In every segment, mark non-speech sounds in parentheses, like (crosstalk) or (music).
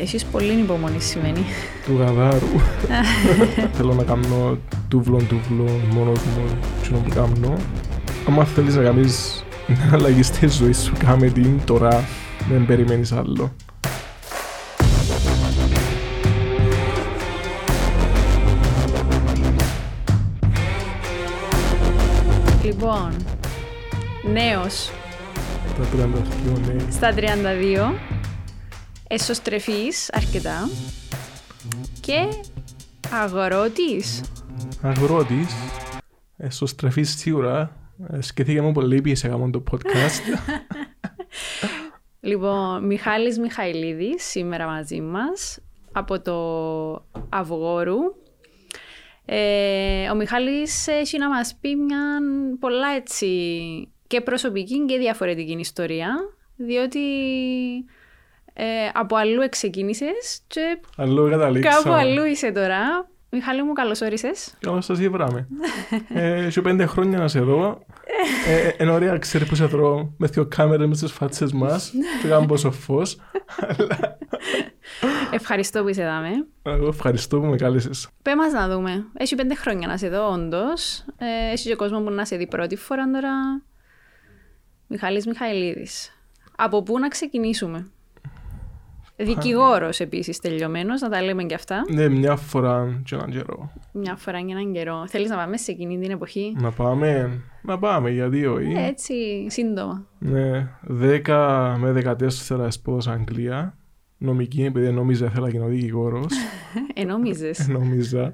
Έχεις πολύ υπομονή σημαίνει. του γαδάρου. (laughs) Θέλω να κάνω τούβλον τούβλον μόνος μου, τι που κάνω. Άμα θέλεις να κάνεις μια αλλαγή στη ζωή σου, κάμε την τώρα, δεν περιμένεις άλλο. Λοιπόν, νέος Τα 32, ναι. στα 32, εσωστρεφής αρκετά και αγρότης. Αγρότης, εσωστρεφής σίγουρα. Ε, Σκεφτήκαμε πολύ πίεση να κάνουμε το podcast. (laughs) Λοιπόν, Μιχάλης Μιχαηλίδης σήμερα μαζί μας από το Αυγόρου. Ε, ο Μιχάλης έχει να μας πει μια πολλά έτσι και προσωπική και διαφορετική ιστορία διότι ε, από αλλού εξεκίνησες και Αλλού κάπου καταλήξαμε. αλλού είσαι τώρα. Μιχάλη μου καλώς όρισες. Καλώς σας είπαμε. ε, Έχω πέντε χρόνια να σε δω. Ε, ε, είναι ωραία, ξέρεις που σε δω με δύο κάμερες μες τις φάτσες μας και κάνω πόσο φως. Ευχαριστώ που είσαι εδώ. με. Εγώ ευχαριστώ που με κάλεσες. Πες μας να δούμε. Έχει πέντε χρόνια να σε δω, όντως. Ε, έχει και κόσμο που να σε δει πρώτη φορά τώρα. Μιχάλης Μιχαηλίδης. Από πού να ξεκινήσουμε; Δικηγόρος επίσης τελειωμένος, να τα λέμε και αυτά. Ναι, μια φορά και έναν καιρό. Μια φορά και έναν καιρό. Θέλεις να πάμε σε εκείνη την εποχή; Να πάμε, να πάμε, γιατί όχι. Ε, έτσι, σύντομα. Ναι, 10 με 14 σπούδασα Αγγλία. Νομική, επειδή νόμιζα ήθελα να γίνω δικηγόρος. (laughs) Ε, νόμιζες. νόμιζα.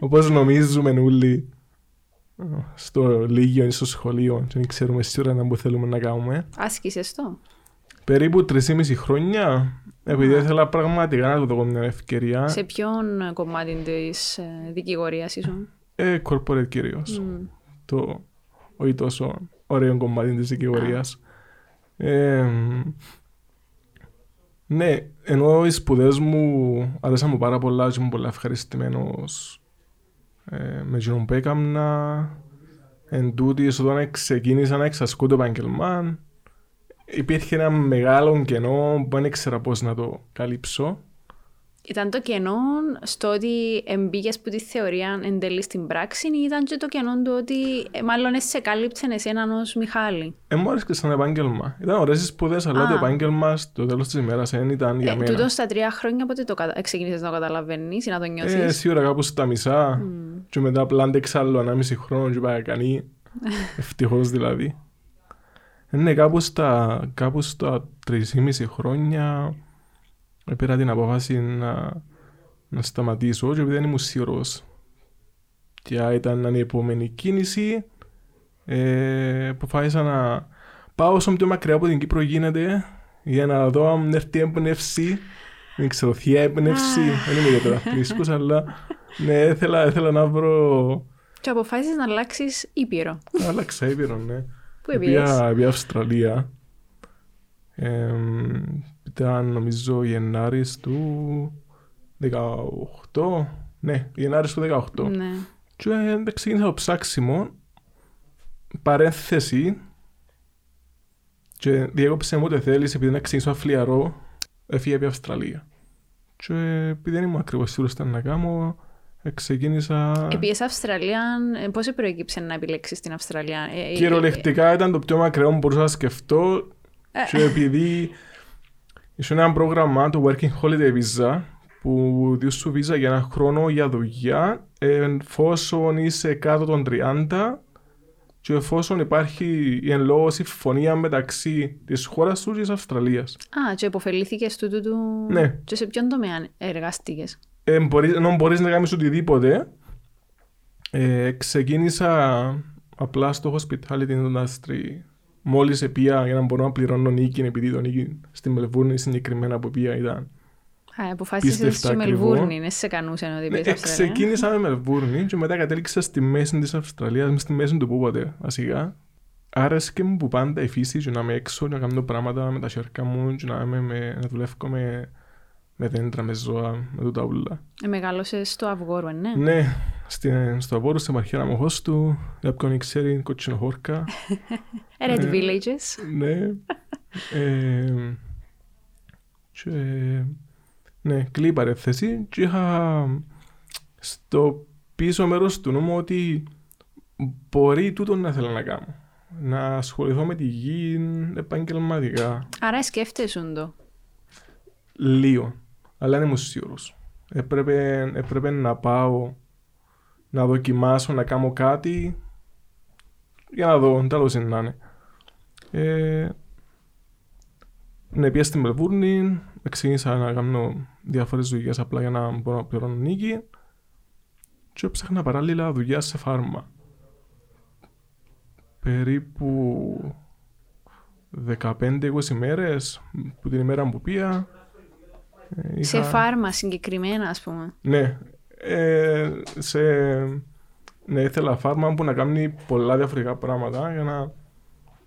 Όπως νομίζουμε όλοι ε, στο Λίγιο ή στο σχολείο και δεν ξέρουμε σίγουρα να που θέλουμε να κάνουμε. Άσκησες το. Περίπου 3,5 χρόνια, επειδή ήθελα πραγματικά να του δω μια ευκαιρία, Σε ποιον κομμάτι της ε, δικηγορίας ήσουν. ε, corporate κυρίως. Μμ. το όχι τόσο ωραίο κομμάτι της δικηγορίας. Ε, ναι, ενώ οι σπουδές μου άρεσαν μου πάρα πολλά και ήμουν πολύ ευχαριστημένος ε, με εκείνον που έκαμνα. Εν τούτης, όταν ξεκίνησα να εξασκώ το επάγγελμα, υπήρχε ένα μεγάλο κενό που δεν ήξερα πώς να το καλύψω. Ήταν το κενό στο ότι εμπήκες που τη θεωρία εν τέλει στην πράξη ή ήταν και το κενό του ότι ε, μάλλον σε κάλυψε εσέναν ως Μιχάλη; Ε, μου άρεσε και σαν επάγγελμα. Ήταν ωραίες οι σπουδές, αλλά Α. το επάγγελμα στο τέλος της ημέρας δεν ήταν για Ε, μένα. τούτος στα τρία χρόνια πότε το κατα... ξεκίνησες να το καταλαβαίνεις ή να το Ε, νιώσεις; σίγουρα κάπου στα μισά και μετά απλά άντεξα άλλο ανάμιση χρόνο και πάει κανεί. (laughs) Ευτυχώς δηλαδή. Ε, Ναι, κάπου στα, κάπου στα 3,5 χρόνια πήρα την απόφαση να, να σταματήσω και επειδή δεν ήμουν σίγουρος ποια ήταν η επόμενη κίνηση ε, αποφάσισα να πάω όσο πιο μακριά από την Κύπρο γίνεται για να δω αν έρθει έμπνευση. Δεν ξέρω, θεία έμπνευση δεν είμαι ιδιαίτερα φρίσκος αλλά ναι, ήθελα, ήθελα να βρω Και αποφάσισες να αλλάξεις ήπειρο. άλλαξα ήπειρο, ναι Πού έπιες. Πήγα, πήγα Αυστραλία. Εμ, ήταν νομίζω Γενάρης του 18. Ναι, Γενάρης του 18. Ναι. Και ε, ξεκίνησα το ψάξιμο. Παρένθεση. Και διέκοψε μου ό,τι θέλεις επειδή να ξεκινήσω αφλιαρό. Έφυγε από Αυστραλία. Και επειδή δεν ήμουν ακριβώς σίγουρος τι να κάνω, ε, ξεκίνησα... Επίσης Αυστραλία, ε, πώς σε προέκυψε να επιλέξεις την Αυστραλία; Ε, ε, Κυριολεκτικά ήταν το πιο μακραίο που μπορούσα να σκεφτώ και επειδή είχε ένα πρόγραμμα, το Working Holiday Visa, που δίνεις σου βίζα για ένα χρόνο για δουλειά, εφόσον είσαι κάτω των 30 και εφόσον υπάρχει η εν λόγω συμφωνία μεταξύ της χώρας σου και της Αυστραλίας. Α, και υποφελήθηκες τούτου του... Ναι. Και σε ποιον τομέα εργάστηκες; Ε, μπορείς, ενώ μπορείς να κάνεις οτιδήποτε, ε, ξεκίνησα απλά στο hospitality industry μόλις επία για να μπορώ να πληρώνω νίκη επειδή το νίκη στη Μελβούρνη συγκεκριμένα που πήγα ήταν Α, αποφάσισες Πίστευτα στη ακριβό. Μελβούρνη, δεν σε κανούσαν ότι ναι, πήγες ε, Αυστραλία. ξεκίνησα με Μελβούρνη και μετά κατέληξα στη μέση της Αυστραλίας μες στη μέση του πούποτε βασικά άρεσκε μου που πάντα η φύση και να είμαι έξω και να κάνω πράγματα με τα χέρια μου και να, είμαι με, να δουλεύω με, με δέντρα, με ζώα, με τούτα ούλα. Ε, μεγάλωσες στο Αυγόρο, ε, ναι. Ναι, στην, στο Αβόρο, στην επαρχία Μοχώς του, για ποιον ξέρει, κοτσινοχόρκα. (laughs) Red Ε, Villages. ναι. Ε, και Ναι, κλείνει παρέθεση και είχα στο πίσω μέρος του νου μου ότι μπορεί τούτο να θέλω να κάνω. Να ασχοληθώ με τη γη επαγγελματικά. Άρα σκέφτεσαι το. Λίγο. Αλλά δεν είμαι σίγουρος. Έπρεπε, έπρεπε να πάω να δοκιμάσω να κάνω κάτι για να δω, τέλος είναι να είναι. Ε, ναι, πήγα στην Μελβούρνη, ξεκίνησα να κάνω διάφορες δουλειές απλά για να μπορώ να πληρώνω νίκη και ψάχνα παράλληλα δουλειά σε φάρμα. Περίπου 15-20 μέρες που την ημέρα που πήγα. Ε, Είχα... Σε φάρμα συγκεκριμένα ας πούμε. Ναι. Ε, σε... Ναι, ήθελα φάρμα που να κάνει πολλά διαφορετικά πράγματα για να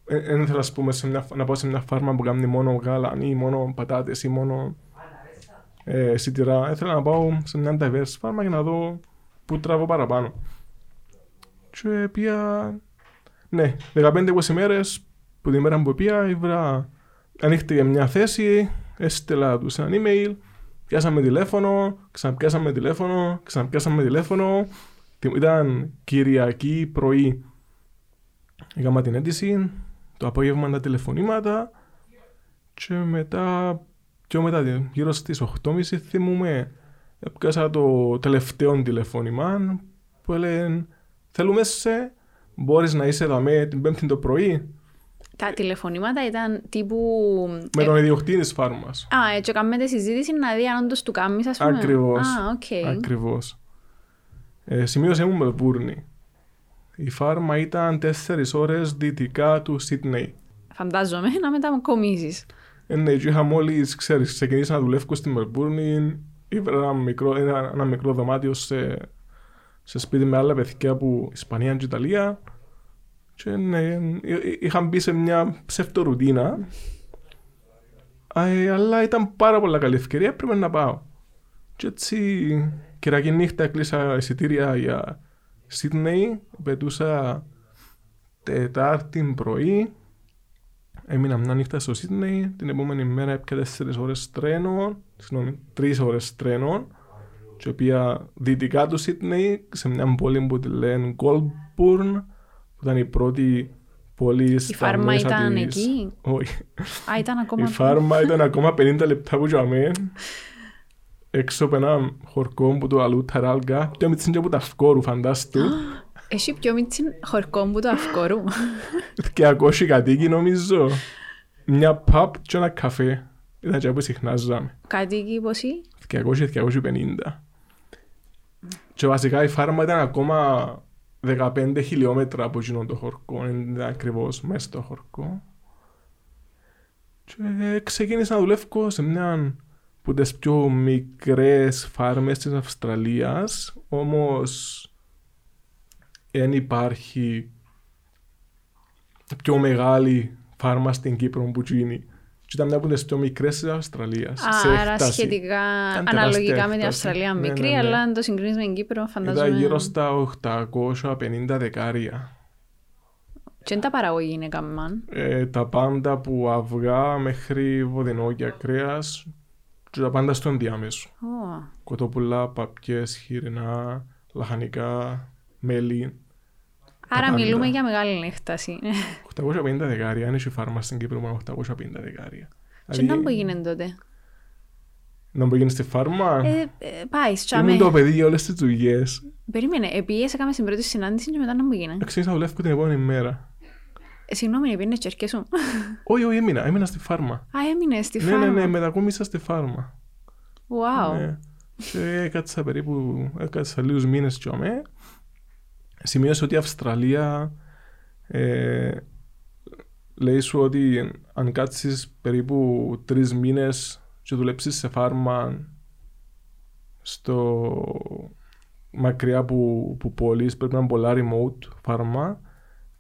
δεν ήθελα πούμε, σε μια, να πάω σε μια φάρμα που κάνει μόνο γάλα ή μόνο πατάτες ή μόνο ε, σιτηρά. Ήθελα να πάω σε μια diverse φάρμα για να δω πού τραβώ παραπάνω. Και πήγα... Ναι, 15-20 μέρες που την μέρα που πήγα, ήβρα... ανοίχτηκε μια θέση, έστειλα τους ένα email, πιάσαμε τηλέφωνο, ξαναπιάσαμε τηλέφωνο, ξαναπιάσαμε τηλέφωνο. Ήταν Κυριακή πρωί. Έκανα την αίτηση, το απόγευμα τα τηλεφωνήματα και μετά, πιο μετά γύρω στις 8.30 θυμούμε έπιασα το τελευταίο τηλεφώνημα που έλεγε θέλουμε σε, μπορείς να είσαι εδώ με την πέμπτη το πρωί. Τα τηλεφωνήματα ήταν τύπου... Με τον ιδιοκτήτη της φάρμας. Α, έτσι κάνουμε συζήτηση να δει αν όντως του κάνεις ας πούμε. Ακριβώς. Α, okay. Ακριβώς. Ε, σημείωσε μου με Βούρνη. Η φάρμα ήταν 4 ώρες δυτικά του Σίτνεϊ. Φαντάζομαι να μετακομίσεις. Ε, ναι, και είχα μόλις, ξέρεις, ξεκινήσει να δουλεύω στη Μελβούρνη, ήβρα ένα μικρό, ένα, ένα μικρό δωμάτιο σε, σε σπίτι με άλλα παιδιά από Ισπανία και Ιταλία και ναι, είχα μπει σε μια ψευτορουτίνα ε, αλλά ήταν πάρα πολλά καλή ευκαιρία, έπρεπε να πάω. Και έτσι, κυριακή νύχτα έκλεισα εισιτήρια για Σίδνεϊ, πετούσα Τετάρτη πρωί, έμεινα μια νύχτα στο Σίδνεϊ, την επόμενη μέρα έπια τέσσερις ώρες τρένο, συγγνώμη, τρεις ώρες τρένο και οποία δυτικά του Σίδνεϊ, σε μια πόλη που τη λένε Goldburn, που ήταν η πρώτη πόλη Η φάρμα ήταν της... εκεί; Όχι. Α, ήταν ακόμα... Η φάρμα ήταν ακόμα 50 λεπτά που τζαμέ έξω από ένα χορκό που το αλλού Ταράλγκα, πιο μίτσι και από τα αυκόρου, φαντάστου. Έχει πιο μίτσι χορκό που το αυκόρου. Και ακόσι κατοίκη νομίζω. Μια παπ και ένα καφέ. Ήταν και που συχνάζαμε. Κατοίκη πόσοι; 200-250. Και βασικά η φάρμα ήταν ακόμα 15 χιλιόμετρα από εκείνον το χορκό. Είναι ακριβώς μέσα στο χορκό. Και ξεκίνησα να δουλεύω σε μια που τις πιο μικρές φάρμες της Αυστραλίας, όμως δεν υπάρχει πιο μεγάλη φάρμα στην Κύπρο που γίνει. Και ήταν μια από τις πιο μικρές της Αυστραλίας. Α, άρα σχετικά, αναλογικά με την Αυστραλία ναι, μικρή, ναι, ναι, αλλά αν το συγκρίνεις με την Κύπρο φαντάζομαι... Ήταν γύρω στα 850 δεκάρια. Και είναι τα παραγωγή είναι καμμάν. Ε, τα πάντα που αυγά μέχρι βοδινόγια κρέας και τα πάντα στο ενδιάμεσο. Oh. Κοτόπουλα, παπιές, χοιρινά, λαχανικά, μέλι. Άρα μιλούμε για μεγάλη έκταση. 850 δεκάρια, αν έχει φάρμα στην Κύπρο με 850 δεκάρια. Και να που έγινε τότε. Να που γίνει στη φάρμα; Ε, ε, πάεις, τσάμε. Ήμουν το παιδί για όλες τις δουλειές. Περίμενε, επίες έκαμε στην πρώτη συνάντηση και μετά να μου γίνει. Εξήνσα δουλεύω την επόμενη μέρα. Ε, συγγνώμη, πήγαινε και σου. Όχι, όχι, έμεινα. Έμεινα στη φάρμα. Α, έμεινες στη φάρμα. Ναι, ναι, ναι, μετακόμισα στη φάρμα. Wow. Ναι. Και έκατσα περίπου, έκατσα λίγους μήνες και ομέ. Σημείωσε ότι η Αυστραλία ε, λέει σου ότι αν κάτσεις περίπου τρεις μήνες και δουλέψεις σε φάρμα στο μακριά που, που πόλεις, πρέπει να είναι πολλά remote φάρμα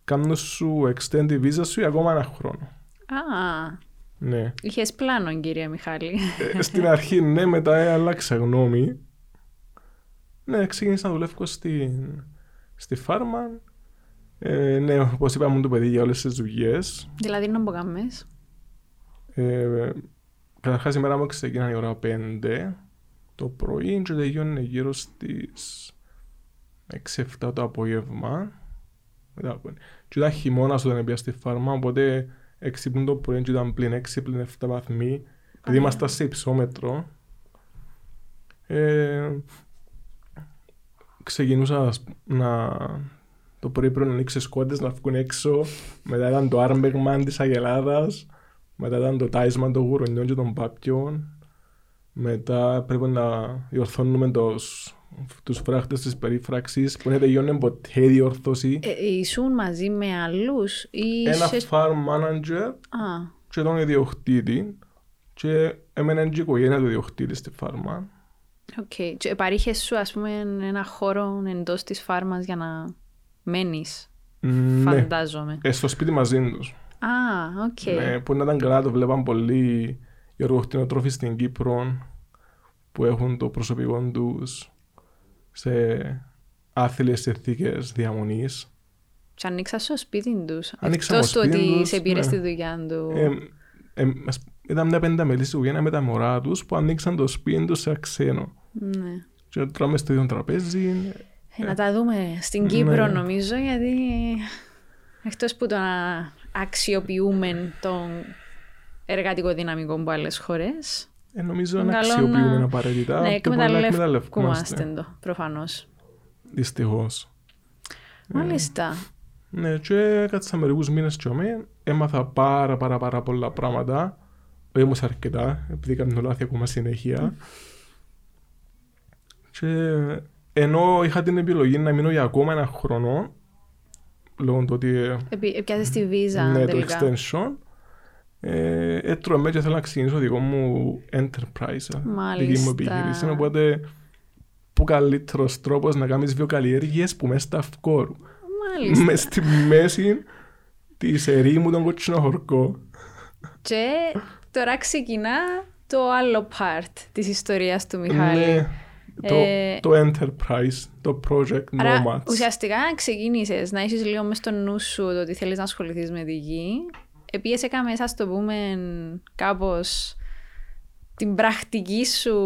κάνουν σου extend τη visa σου για ακόμα ένα χρόνο. Α, ναι. Είχες πλάνο, κύριε Μιχάλη. Ε, στην αρχή, ναι, μετά ε, άλλαξα γνώμη. Ναι, ξεκίνησα να δουλεύω στη, στη φάρμα. Ε, ναι, όπως είπαμε, το παιδί για όλες τις δουλειές. Δηλαδή, να μπω Ε, καταρχάς, η μέρα μου ξεκίνανε η ώρα 5 το πρωί και τελειώνει γύρω στις 6-7 το απόγευμα. Μετά από- Και ήταν χειμώνας όταν πήγα στη φάρμα, οπότε έξυπνο το πρωί και ήταν πλην 6 πλην 7 βαθμοί. Επειδή Ωραία. ήμασταν σε υψόμετρο, ε, ξεκινούσα ας π- να... Το πρωί πρέπει να ανοίξεις σκότες να βγουν έξω. Μετά ήταν το άρμπεγμαν της Αγελάδας. Μετά ήταν το τάισμα των γουρονιών και των πάπιων. Μετά πρέπει να διορθώνουμε τους, τους φράχτες της περίφραξης που δεν τελειώνει ποτέ η διόρθωση. Ε, ήσουν μαζί με άλλους ή Ένα είσαι... farm manager Α, και τον ιδιοκτήτη και εμένα και η οικογένεια του ιδιοκτήτη στη φάρμα. Οκ. Και παρήχες σου, ας πούμε, ένα χώρο εντός της φάρμας για να μένεις, Ναι, φαντάζομαι. ε, στο σπίτι μαζί τους. Α, οκ. Ναι, που να ήταν καλά, το βλέπαν πολλοί οι οργοκτηνοτρόφοι στην Κύπρο που έχουν το προσωπικό τους σε άθλιες συνθήκες διαμονής. Και ανοίξα στο σπίτι τους. Ανοίξαμε Εκτός στο του σπίτι ότι τους, σε πήρες ναι. στη δουλειά του. Ε, ε, ας- ήταν μια πενταμελής οικογένεια με τα μωρά τους που ανοίξαν το σπίτι τους σε ξένο. ναι. Και τρώμε στο ίδιο τραπέζι. Ε, να τα δούμε στην Κύπρο Ναι. νομίζω γιατί εκτός που το να αξιοποιούμε τον εργατικό δυναμικό από άλλες χώρες Ε, νομίζω Είναι να καλό αξιοποιούμε να- απαραίτητα. ναι, και πολλά εκμεταλλευκούμαστε το προφανώς. Δυστυχώς. Μάλιστα. Ναι, και έκατσα μερικούς μήνες και ομέ, έμαθα πάρα πάρα πάρα πολλά πράγματα. Όχι όμως αρκετά, επειδή κάνω λάθη ακόμα συνέχεια. Και ενώ είχα την επιλογή να μείνω για ακόμα ένα χρόνο, λόγω του ότι ε, Επι, έπιασες τη βίζα ναι, το τελικά. extension, ε, έτρωμε και θέλω να ξεκινήσω δικό μου enterprise, δική μου Μάλιστα. επιχείρηση. Οπότε, που καλύτερος τρόπος να κάνεις βιοκαλλιέργειες που μέσα στα αυκόρου. Μάλιστα. Μες στη μέση της ερήμου τον κότσινο χορκό. Και τώρα ξεκινά το άλλο part της ιστορίας του Μιχάλη. Ναι, το, Ε, το enterprise, το project Άρα nomads. ουσιαστικά ξεκίνησες να έχεις λίγο μες στο νου σου το ότι θέλεις να ασχοληθείς με τη γη. Επίεσαι μέσα στο πούμε κάπως την πρακτική σου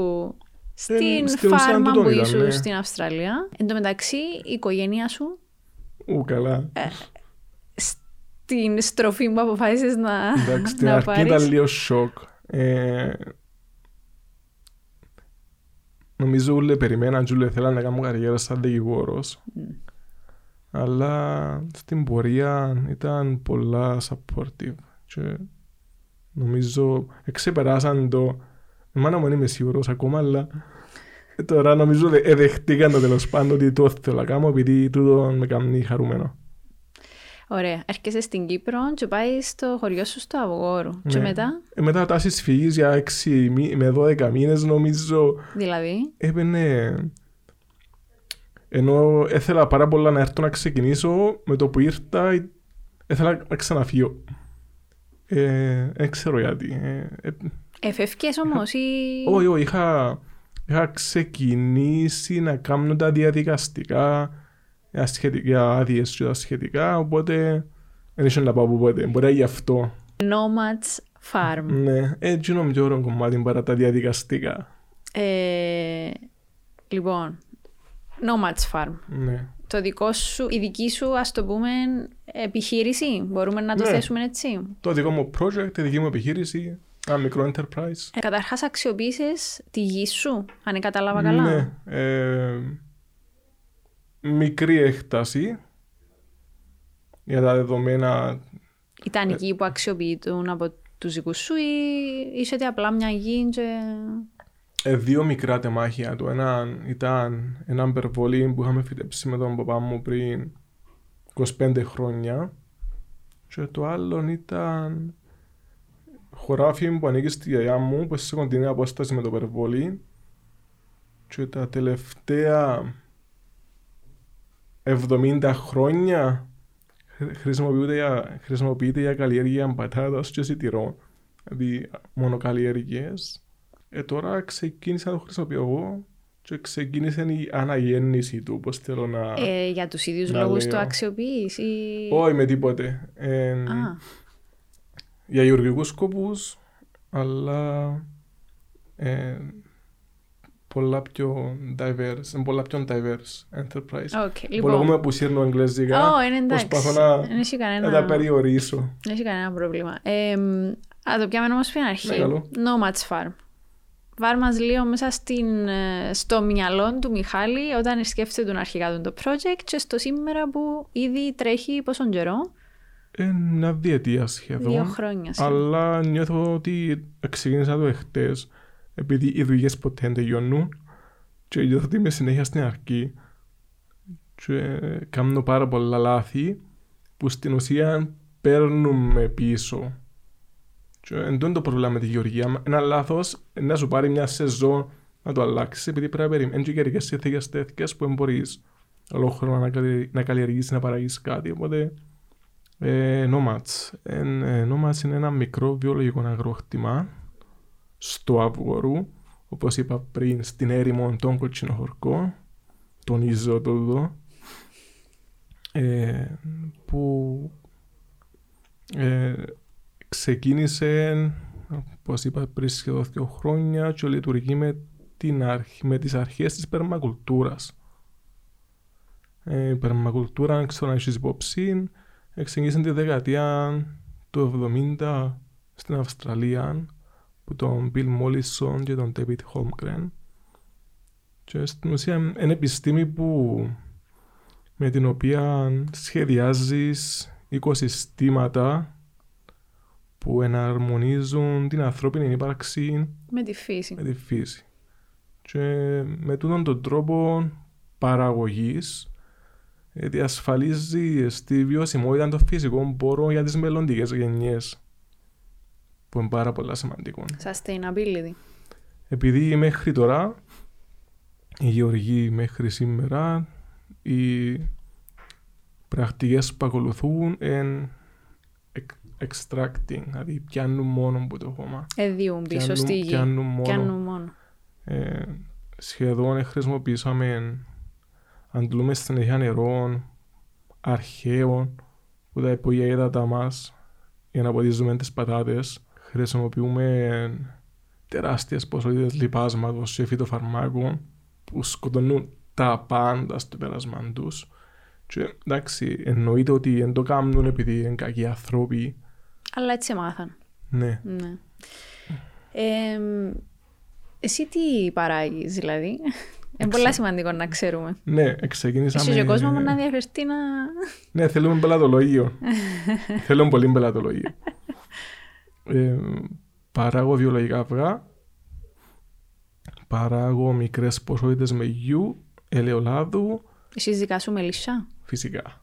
στην στην ουσία φάρμα τούτον που ήταν, ήσουν ναι. στην Αυστραλία. Εν τω μεταξύ η οικογένεια σου Ου, καλά. Ε, στην στροφή που αποφάσισες να, Εντάξει, στην να αρχή πάρεις. ήταν λίγο σοκ. Ε, νομίζω όλοι περιμέναν και όλοι θέλαν να κάνω καριέρα σαν δικηγόρος. Αλλά στην πορεία ήταν πολλά supportive. Και νομίζω εξεπεράσαν το... Η μάνα μου δεν είμαι σίγουρος ακόμα, αλλά ε, τώρα νομίζω ότι εδεχτήκαν το τέλος πάντων ότι το θέλω να κάνω επειδή τούτο με κάνει χαρούμενο. Ωραία. Έρχεσαι στην Κύπρο και πάει στο χωριό σου στο Αβγόρου. Και Ναι. μετά, Ε, μετά τάσεις φυγής για 6 μη- με 12 μήνες νομίζω δηλαδή, έπαινε ενώ ήθελα πάρα πολλά να έρθω να ξεκινήσω με το που ήρθα ε, ήθελα να ξαναφύγω ε, δεν ξέρω γιατί ε, ε, εφεύκες όμως ή... (laughs) όχι όχι είχα, είχα ξεκινήσει να κάνω τα διαδικαστικά για, σχετικά, για άδειες και τα σχετικά οπότε δεν είχε να πάω από πότε μπορεί να γι' αυτό Nomads Farm. ναι έτσι είναι πιο ωραίο κομμάτι παρά τα διαδικαστικά Ε, λοιπόν, Nomads Farm. ναι Το δικό σου, η δική σου, ας το πούμε, επιχείρηση. Μπορούμε να το Ναι. θέσουμε έτσι; το δικό μου project, η δική μου επιχείρηση, ένα μικρό enterprise. Ε, καταρχάς αξιοποίησες τη γη σου, αν κατάλαβα καλά; Ναι. Ε, μικρή έκταση για τα δεδομένα. Ήταν γη που αξιοποιητούν από τους δικούς σου ή είσαι ότι απλά μια γη και... Ε, δύο μικρά τεμάχια. Το ένα ήταν ένα περβολή που είχαμε φυτέψει με τον παπά μου πριν 25 χρόνια. Και το άλλο ήταν χωράφι που ανήκει στη γιαγιά μου που σε κοντινή απόσταση με το περβολή. Και τα τελευταία 70 χρόνια χρη- χρησιμοποιείται για, χρησιμοποιείται για καλλιέργεια πατάτας και σιτηρών. Δηλαδή μόνο καλλιέργειες. Ε, τώρα ξεκίνησα να το χρησιμοποιώ εγώ και ξεκίνησε η αναγέννηση του, πώς θέλω να... Ε, για τους ίδιους να λόγους λέω. το αξιοποιείς ή... Όχι με τίποτε. Ε, Α, για γεωργικούς σκοπούς, αλλά ε, πολλά πιο diverse, είναι πολλά πιο diverse enterprise. OK, Λοιπόν. Μπορούμε λοιπόν. που σύρνω εγγλέζικα, Ω, είναι εντάξει. προσπαθώ να, Δεν έχει να κανένα... τα περιορίσω. Δεν έχει κανένα πρόβλημα. Ε, μ, να το πιάμε όμως στην αρχή. Ναι, καλό. Nomads Farm. Βάλ' μας λίγο μέσα στην, ε, στο μυαλό του Μιχάλη όταν σκέφτεται τον αρχικά του το project και στο σήμερα που ήδη τρέχει πόσον καιρό; Ε, Μια διετία σχεδόν. Δύο χρόνια. σχεδόν. Αλλά νιώθω ότι ξεκίνησα το εχθές επειδή οι δουλειές ποτέ δεν τελειώνουν και νιώθω ότι είμαι συνέχεια στην αρχή και κάνω πάρα πολλά λάθη που στην ουσία παίρνουμε πίσω. Και δεν είναι το πρόβλημα με τη γεωργία. Ένα λάθος είναι να σου πάρει μια σεζόν να το αλλάξεις επειδή πρέπει να περιμένεις και καιρικές συνθήκες τέτοιες που δεν μπορείς ολόκληρο να, καλλιε- να καλλιεργήσεις, να παραγείς κάτι. Οπότε ε, Nomads. Εν, ε, Nomads είναι ένα μικρό βιολογικό αγρόκτημα στο Αυγορού, όπως είπα πριν, στην έρημο των Κοτσινοχωρκών, τονίζω το εδώ, ε, που ε, ξεκίνησε, όπως είπα πριν, σχεδόν δύο χρόνια και λειτουργεί με, την αρχ, με τις αρχές της περμακουλτούρας. Ε, η περμακουλτούρα, ξέρω να έχεις υπόψη, ξεκίνησε τη δεκαετία του 70 στην Αυστραλία που τον Bill Mollison και τον David Holmgren και στην ουσία είναι επιστήμη που με την οποία σχεδιάζεις οικοσυστήματα που εναρμονίζουν την ανθρώπινη ύπαρξη Με τη φύση. με τη φύση. Και με τούτον τον τρόπο παραγωγής ε, διασφαλίζεις στη βιωσιμότητα των φυσικών πόρων για τις μελλοντικές γενιές που είναι πάρα πολλά σημαντικό. Sustainability. Επειδή μέχρι τώρα οι γεωργοί μέχρι σήμερα οι πρακτικές που ακολουθούν είναι extracting, δηλαδή πιάνουν μόνο από το χώμα. Εδίουν πίσω Πιάνουν- στη γη. πιάνουν μόνο. Πιάνουν μόνο. Ε, σχεδόν χρησιμοποιήσαμε αντλούμε συνέχεια νερό αρχαίων που τα υπόγεια ύδατα μας για να ποτίζουμε τις πατάτες. Χρησιμοποιούμε τεράστιες ποσότητες λιπάσματος και φυτοφαρμάκων που σκοτώνουν τα πάντα στο πέρασμα τους. Και εντάξει, εννοείται ότι δεν το κάνουν επειδή είναι κακοί άνθρωποι. Αλλά έτσι μάθαν. Ναι. Ναι. Ε, εσύ τι παράγεις δηλαδή; Είναι πολύ σημαντικό να ξέρουμε. Ναι, ξεκίνησα Εσύ και ο κόσμο μου να ενδιαφερθεί να... Ναι, θέλουμε πελατολογείο. (laughs) θέλουμε πολύ πελατολογείο. Ε, παράγω βιολογικά αυγά. Παράγω μικρές ποσότητες μεγιού, ελαιολάδου, Εσύ δικά σου μελισσά. φυσικά.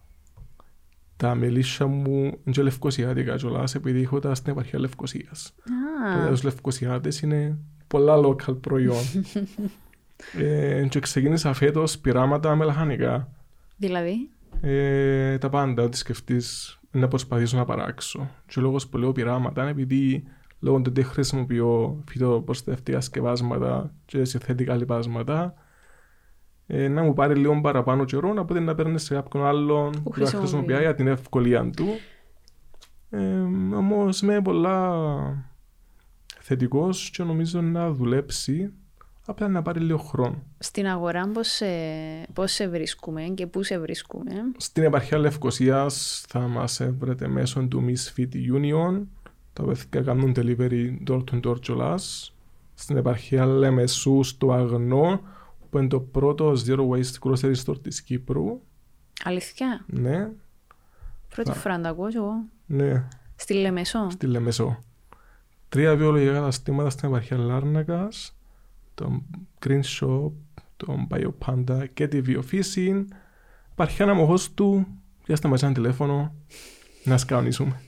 Τα μελίσια μου είναι και λευκοσιάτικα κιόλας, επειδή έχω τα στην επαρχία Λευκοσίας. Α, Τότε τους Λευκοσιάτες είναι πολλά local προϊόν. (laughs) ε, και ξεκίνησα φέτος πειράματα με λαχανικά. δηλαδή; Ε, τα πάντα, ό,τι σκεφτείς να προσπαθήσω να παράξω. Και ο λόγος που λέω πειράματα είναι επειδή λόγω ότι δεν χρησιμοποιώ φυτοπροστατευτικά σκευάσματα και συνθετικά λιπάσματα ε, να μου πάρει λίγο παραπάνω καιρό από ότι να παίρνει σε κάποιον άλλον που, θα χρησιμοποιεί. χρησιμοποιεί για την ευκολία του. Ε, Όμως είμαι πολλά θετικός και νομίζω να δουλέψει απλά να πάρει λίγο χρόνο. Στην αγορά πώς σε, πώς σε βρίσκουμε και πού σε βρίσκουμε; Στην επαρχία Λευκοσίας θα μας βρείτε μέσω του Misfit Union τα οποία κάνουν delivery door to door κιόλας. Στην επαρχία Λεμεσού στο Αγνό που είναι το πρώτο zero waste grocery store της Κύπρου. Αλήθεια; Ναι, Πρώτη Θα- φορά να το ακούω κι εγώ. ναι, Στη Λεμεσό. στη Λεμεσό. Τρία βιολογικά καταστήματα στην επαρχία Λάρνακας, τον Green Shop, τον Biopanda και τη Βιοφύση. Υπάρχει ένα μοχός του, πιάστε μας ένα τηλέφωνο, να σκαονίσουμε.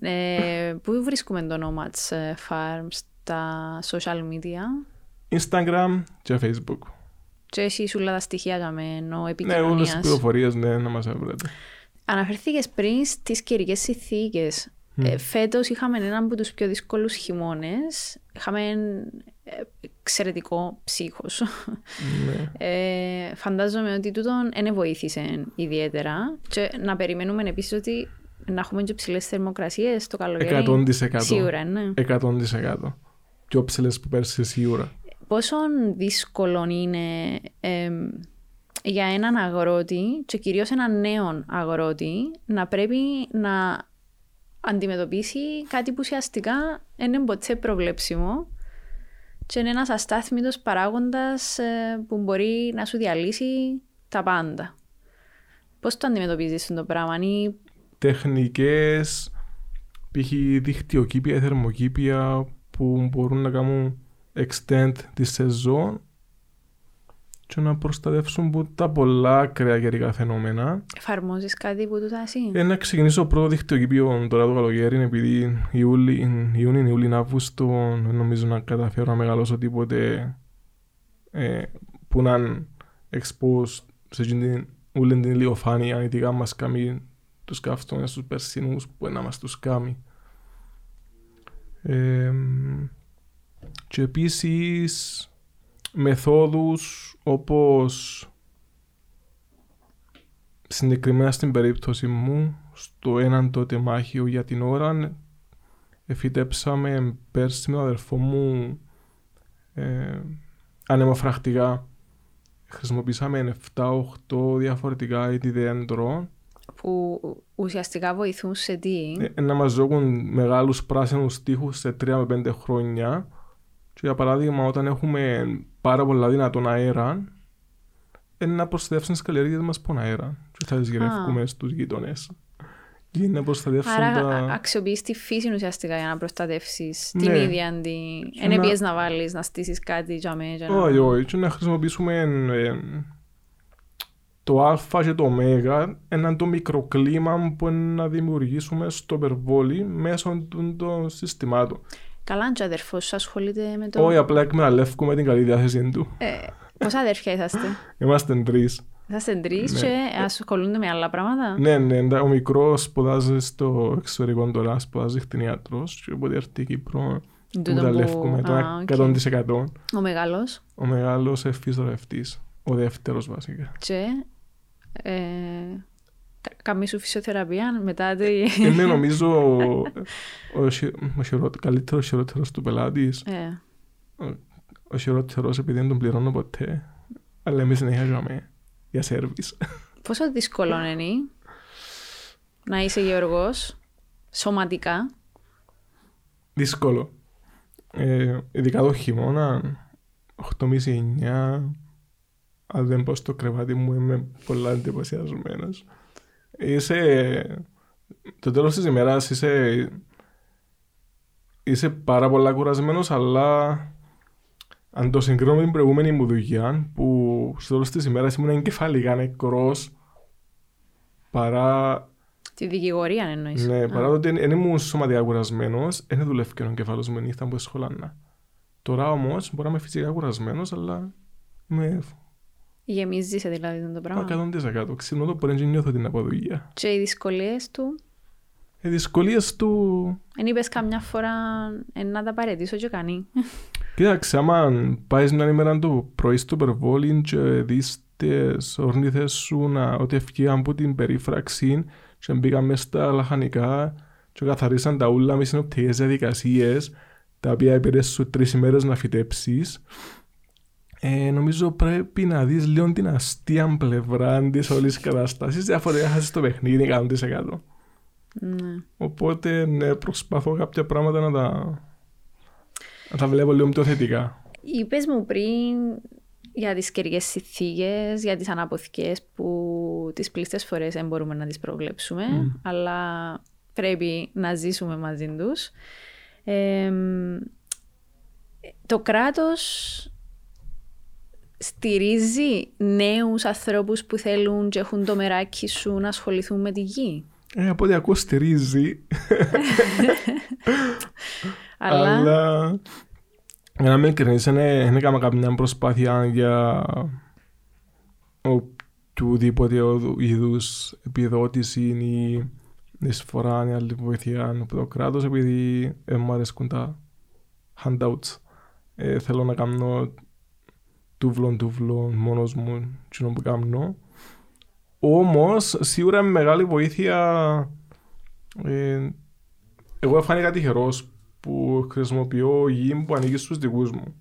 Ε, πού βρίσκουμε το Nomads ε, Farm στα social media; Instagram και Facebook. Και εσύ σου όλα τα στοιχεία για μένα Ναι, όλες τις επικοινωνίας. πληροφορίες ναι, να μας βρείτε. Αναφερθήκες πριν στις καιρικές συνθήκες. Ε, φέτος είχαμε έναν από τους πιο δύσκολους χειμώνες. Είχαμε ε, εξαιρετικό ψύχος. ναι. Ε, φαντάζομαι ότι τούτον δεν βοήθησε ιδιαίτερα. Και να περιμένουμε επίσης ότι να έχουμε και ψηλές θερμοκρασίες το καλοκαίρι. 100%. Σίγουρα, ναι. 100%. Πιο ψηλές που πέρσι σίγουρα. πόσο δύσκολο είναι εμ, για έναν αγρότη και κυρίως έναν νέο αγρότη να πρέπει να αντιμετωπίσει κάτι που ουσιαστικά δεν είναι ποτέ προβλέψιμο και είναι ένας αστάθμητος παράγοντας ε, που μπορεί να σου διαλύσει τα πάντα. Πώς το αντιμετωπίζεις αυτό το πράγμα ή Τεχνικές, π.χ. δικτυοκήπια, θερμοκήπια που μπορούν να κάνουν extend τη σεζόν και να προστατεύσουν από τα πολλά ακραία καιρικά φαινόμενα. εφαρμόζεις κάτι που τούτα εσύ; Ε, να ξεκινήσω πρώτο δικτυοκήπιο τώρα το καλοκαίρι επειδή Ιούλη, Ιούνιο, Ιούλη, Αύγουστο δεν νομίζω να καταφέρω να μεγαλώσω τίποτε ε, που να είναι exposed σε εκείνη την ούλη την ηλιοφάνεια ειδικά μας κάνει τους καύστονες στους περσινούς που να μας τους κάνει. Ε, και επίσης μεθόδους όπως συγκεκριμένα στην περίπτωση μου στο έναν τότε μάχιο για την ώρα εφητέψαμε πέρσι με τον αδερφό μου ε, ανεμοφρακτικά χρησιμοποίησαμε 7-8 διαφορετικά είδη δέντρων Που ουσιαστικά βοηθούν σε τι; ε, να μας δώκουν μεγάλους πράσινους τείχους σε 3 με 5 χρόνια και για παράδειγμα όταν έχουμε πάρα πολλά δυνατόν αέρα ε, να προστατεύσουν τις καλλιέργειες μας από τον αέρα και θα τις γυρεύουμε στους γείτονες για να προστατεύσουν Άρα τα... α- αξιοποιείς τη φύση ουσιαστικά για να προστατεύσεις την Ναι. ίδια την... Και Εν να- έπιες να βάλεις, να στήσεις κάτι για μέ, για να... Όχι, όχι, και να χρησιμοποιήσουμε ε, το α και το ω έναν το μικροκλίμα που να δημιουργήσουμε στο περβόλι μέσω των των συστημάτων. Καλά, αν και ο αδερφός σου ασχολείται με το... Όχι, απλά εκμεταλλεύουμε την καλή διάθεση του. Ε, πόσα αδέρφια είσαστε; Είμαστε τρεις. Είσαστε τρεις Ναι. και ασχολούνται με άλλα πράγματα; Ναι, ναι, εντα- ο μικρός σπουδάζει στο εξωτερικό τώρα, σπουδάζει χτινίατρος και όποτε έρθει η Κύπρο Τούτο εκμεταλλεύουμε το Α, οκ. 100%. Ο μεγάλος; Ο μεγάλος φυσιοθεραπευτής, ο δεύτερος βασικά. και... Ε, κα- Κάμει σου φυσιοθεραπεία μετά τη... Είναι νομίζω (laughs) ο, χει- ο χειρό- καλύτερος χειρότερος του πελάτης. Ε, Ο χειρότερος επειδή δεν τον πληρώνω ποτέ. Αλλά εμείς συνεχίζαμε για σέρβις. (laughs) πόσο δύσκολο είναι να είσαι γεωργός σωματικά; Δύσκολο. Ε, ειδικά το χειμώνα, 8.30-9, αν δεν πω στο κρεβάτι μου είμαι πολλά εντυπωσιασμένος. Είσαι, το τέλος της ημέρας είσαι, είσαι πάρα πολλά κουρασμένος, αλλά αν το συγκρίνω με την προηγούμενη μου δουλειά, που στο τέλος της ημέρας ήμουν εγκεφαλικά νεκρός, παρά Τη δικηγορία εννοείς. ναι, Α. παρά το ότι δεν ήμουν σωματικά κουρασμένος, δεν δουλεύει και ο εγκεφάλος μου νύχτα που σχολάνα. Τώρα όμως μπορεί να είμαι φυσικά κουρασμένος, αλλά είμαι Γεμίζεσαι δηλαδή το πράγμα. 100%. Ξύπνω το πρωί και νιώθω την αποδουλειά. Και οι δυσκολίες του, Οι δυσκολίες του. δεν είπες καμιά φορά ε, να τα παρετήσω και κανεί. Κοίταξε, άμα πάεις μια ημέρα το πρωί στο περβόλι και δεις τις ορνήθες σου να, ότι ευκαιρία από την περίφραξη και μπήκαν μέσα στα λαχανικά και καθαρίσαν τα ούλα μες συνοπτικές διαδικασίες τα οποία πήρε σου τρεις ημέρες να φυτέψεις ε, νομίζω πρέπει να δεις λίγο την αστεία πλευρά της όλης κατάστασης διαφορετικά χάσεις το παιχνίδι 100%. ναι. Οπότε ναι, προσπαθώ κάποια πράγματα να τα, να τα βλέπω λίγο πιο θετικά. Είπες μου πριν για τις καιρικές συνθήκες, για τις αναποθηκές που τις πλήστες φορές δεν μπορούμε να τις προβλέψουμε, αλλά πρέπει να ζήσουμε μαζί τους. Ε, το κράτος στηρίζει νέους ανθρώπους που θέλουν και έχουν το μεράκι σου να ασχοληθούν με τη γη; Ε, από ό,τι ακούω στηρίζει, (laughs) Αλλά, αλλά για να είμαι ειλικρινής, δεν δεν έκανα καμιά προσπάθεια για οποιοδήποτε είδους επιδότηση ή εισφορά ή άλλη βοήθεια από το κράτος επειδή ε, μου αρέσκουν τα handouts. Ε, θέλω να κάνω τούβλον τούβλον μόνος μου κοινό που κάνω. Όμως σίγουρα είναι μεγάλη βοήθεια ε, εγώ έφανηκα τυχερός που χρησιμοποιώ γη που ανήκει στους δικούς μου.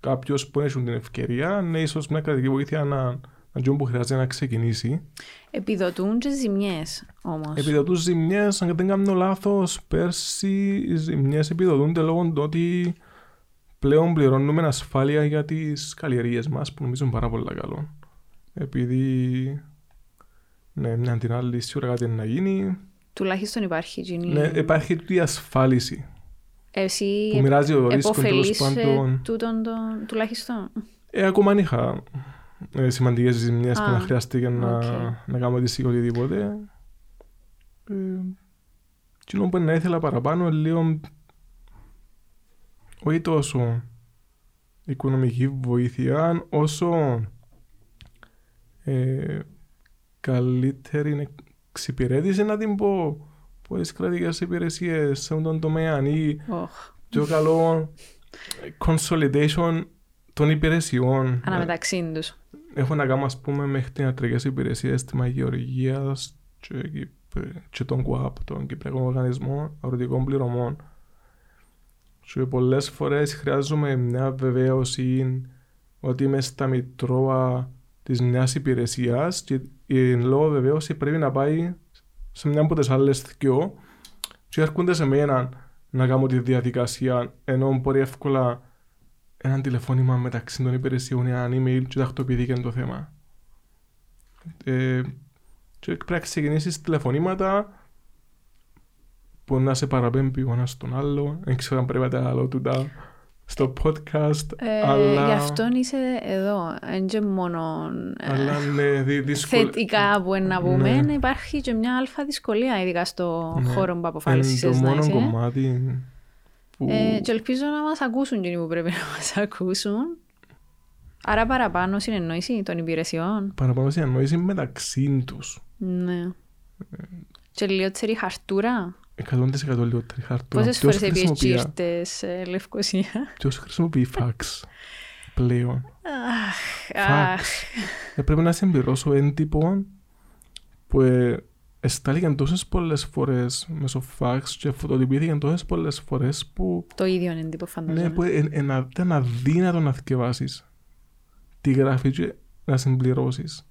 κάποιος που έχει την ευκαιρία, ναι, ίσως μια κρατική βοήθεια να, να τζουν που χρειάζεται να ξεκινήσει. Επιδοτούν και ζημιές όμως. Επιδοτούν ζημιές, αν δεν κάνω λάθος, πέρσι οι ζημιές επιδοτούνται λόγω του ότι πλέον πληρώνουμε ασφάλεια για τις καλλιεργίες μας, που νομίζω είναι πάρα πολύ καλό. Επειδή ναι, μια την άλλη σίγουρα κάτι να γίνει. Τουλάχιστον υπάρχει γίνει... Ναι, υπάρχει τούτη ασφάλιση. Εσύ που μοιράζει ο ρίσκο τέλος πάντων. τούτον τον, τουλάχιστον; Ε, ακόμα αν είχα ε, σημαντικές ζημιές που να χρειαστεί να, okay. να κάνω τη οτιδήποτε. Ε, τι που να ήθελα παραπάνω λίγο όχι τόσο οικονομική βοήθεια όσο ε, καλύτερη εξυπηρέτηση να την πω πολλές κρατικές υπηρεσίες σε αυτόν τον τομέα ή πιο καλό consolidation των υπηρεσιών. Αναμεταξύ τους. Έχω να κάνω ας πούμε με κτηνιατρικές υπηρεσίες της Μαγειοργίας και, και τον ΚΟΑΠ, τον Κυπριακό Οργανισμό Αγροτικών Πληρωμών. Και πολλές φορές χρειάζομαι μια βεβαίωση ότι είμαι στα μητρώα της νέας υπηρεσίας και η λόγω βεβαίωση πρέπει να πάει σε μια από τις άλλες δυο και έρχονται σε μένα να κάνω τη διαδικασία ενώ μπορεί εύκολα ένα τηλεφώνημα μεταξύ των υπηρεσιών ή ένα email και τακτοποιηθεί το θέμα. Ε, και πρέπει να ξεκινήσεις τηλεφωνήματα που να σε παραπέμπει ο ένας τον άλλο. Δεν ξέρω αν πρέπει να τα άλλο του τα στο podcast. Ε, αλλά... Γι' αυτό είσαι εδώ. Δεν και μόνο ε, αλλά, ναι, δύσκολ... θετικά που είναι να πούμε. Ναι. Υπάρχει και μια αλφα δυσκολία, ειδικά στο ναι. χώρο που αποφάσισες να είσαι. Είναι το μόνο κομμάτι που... Ε, και ελπίζω να μας ακούσουν και που πρέπει να μας ακούσουν. Άρα παραπάνω συνεννόηση των υπηρεσιών. Παραπάνω συνεννόηση μεταξύ τους. Ναι. Ε, και λίγο τσερή χαρτούρα. 100% λιγότερη χαρτούρα. Πόσες φορές έπιες ήρθες σε Λευκοσία; Ποιος χρησιμοποιεί φαξ πλέον; Φαξ. Πρέπει να συμπληρώσω έντυπο που εστάληκαν τόσες πολλές φορές μέσω φαξ και φωτοτυπήθηκαν τόσες πολλές φορές που... Το ίδιο είναι έντυπο φανταζόμαι. Ναι, που ήταν αδύνατο να θυκευάσεις τη γράφη και να συμπληρώσεις.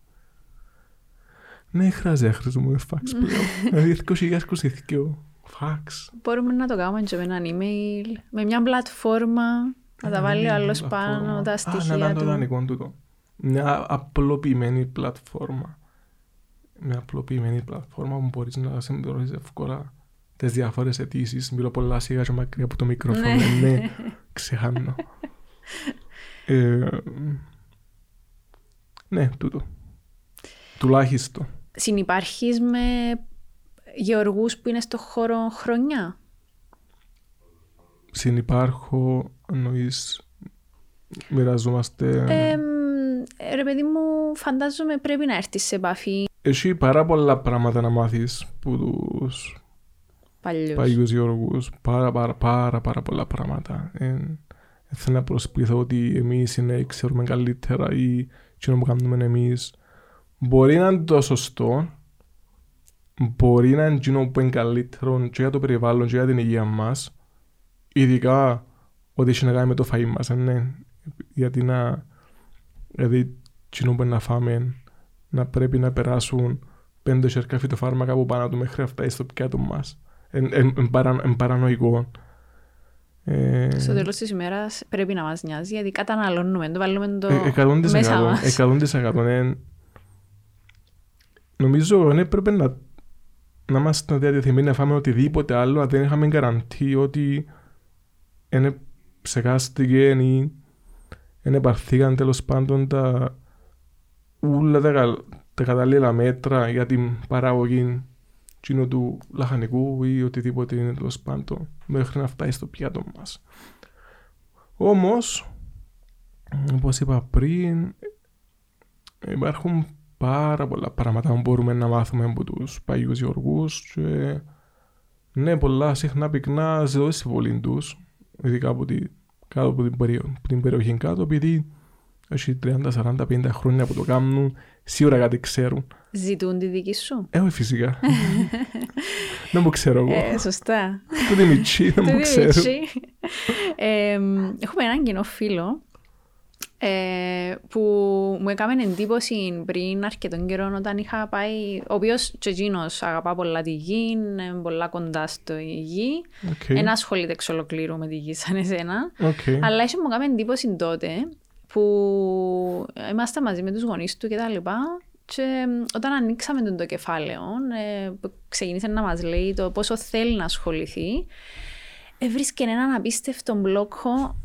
Ναι, χρειάζεται να χρησιμοποιούμε φαξ πλέον. (laughs) Δηλαδή, 2022 φαξ. Μπορούμε να το κάνουμε και με έναν email, με μια πλατφόρμα, να τα βάλει ο άλλος πάνω, τα στοιχεία του. Α, να το δανεικό τούτο. Μια απλοποιημένη πλατφόρμα. Μια απλοποιημένη πλατφόρμα που μπορείς να συμπληρώσεις εύκολα τις διάφορες αιτήσεις. Μιλώ πολλά σιγά και μακριά από το μικρόφωνο. Ναι, ναι (laughs) ξεχάνω. ε, ναι, τούτο. Τουλάχιστον. Συνυπάρχεις με γεωργούς που είναι στο χώρο χρονιά; Συνυπάρχω, εννοείς, μοιραζόμαστε... Ε, ρε παιδί μου, φαντάζομαι πρέπει να έρθεις σε επαφή. Έχει πάρα πολλά πράγματα να μάθεις που τους παλιούς, παλιούς γεωργούς. Πάρα, πάρα, πάρα, πάρα πολλά πράγματα. Ε, θέλω να προσποιηθώ ότι εμείς είναι, ξέρουμε καλύτερα ή τι να κάνουμε εμείς. Μπορεί να είναι το σωστό, μπορεί να είναι εκείνο που είναι καλύτερο και για το περιβάλλον και για την υγεία μας, ειδικά ό,τι έχει να κάνει με το φαΐ μας, ε, ναι. Γιατί να, δηλαδή, εκείνο που είναι να φάμε, να πρέπει να περάσουν πέντε σερκά φυτοφάρμακα από πάνω του μέχρι αυτά στο πιάτο μας. Είναι παρανοϊκό. Ε, στο τέλος της ημέρας πρέπει να μας νοιάζει γιατί καταναλώνουμε, το βάλουμε το ε, μέσα μας. 100% νομίζω ναι, πρέπει να να είμαστε διατεθειμένοι να φάμε οτιδήποτε άλλο, αν δεν είχαμε καραντή ότι είναι ψεκάστηκε ή δεν επαρθήκαν τέλος πάντων τα όλα τα, τα κατάλληλα μέτρα για την παραγωγή κοινού του λαχανικού ή οτιδήποτε είναι τέλος πάντων μέχρι να φτάσει στο πιάτο μας. Όμως, όπως είπα πριν, υπάρχουν πάρα πολλά πράγματα που μπορούμε να μάθουμε από τους παγιούς γεωργούς και ναι, πολλά συχνά πυκνά ζητώ τη συμβολή τους, ειδικά από την, κάτω από την, περιοχή, την περιοχή κάτω, επειδή έχει 30, 40, 50 χρόνια που το κάνουν, σίγουρα κάτι ξέρουν. Ζητούν τη δική σου. Ε, φυσικά. δεν μου ξέρω εγώ. Ε, σωστά. Το Δημητσί, δεν μου ξέρω. ε, έχουμε έναν κοινό φίλο, ε, που μου έκαμε εντύπωση πριν αρκετόν καιρό όταν είχα πάει, ο οποίος και εκείνος αγαπά πολλά τη γη, είναι πολλά κοντά στο η γη, Okay. δεν ασχολείται εξ ολοκλήρου με τη γη σαν εσένα, Okay. αλλά είχε μου κάνει εντύπωση τότε που είμαστε μαζί με τους γονείς του και τα λοιπά και όταν ανοίξαμε τον το κεφάλαιο, ε, που ξεκίνησε να μας λέει το πόσο θέλει να ασχοληθεί, έβρισκε έναν απίστευτο μπλόκο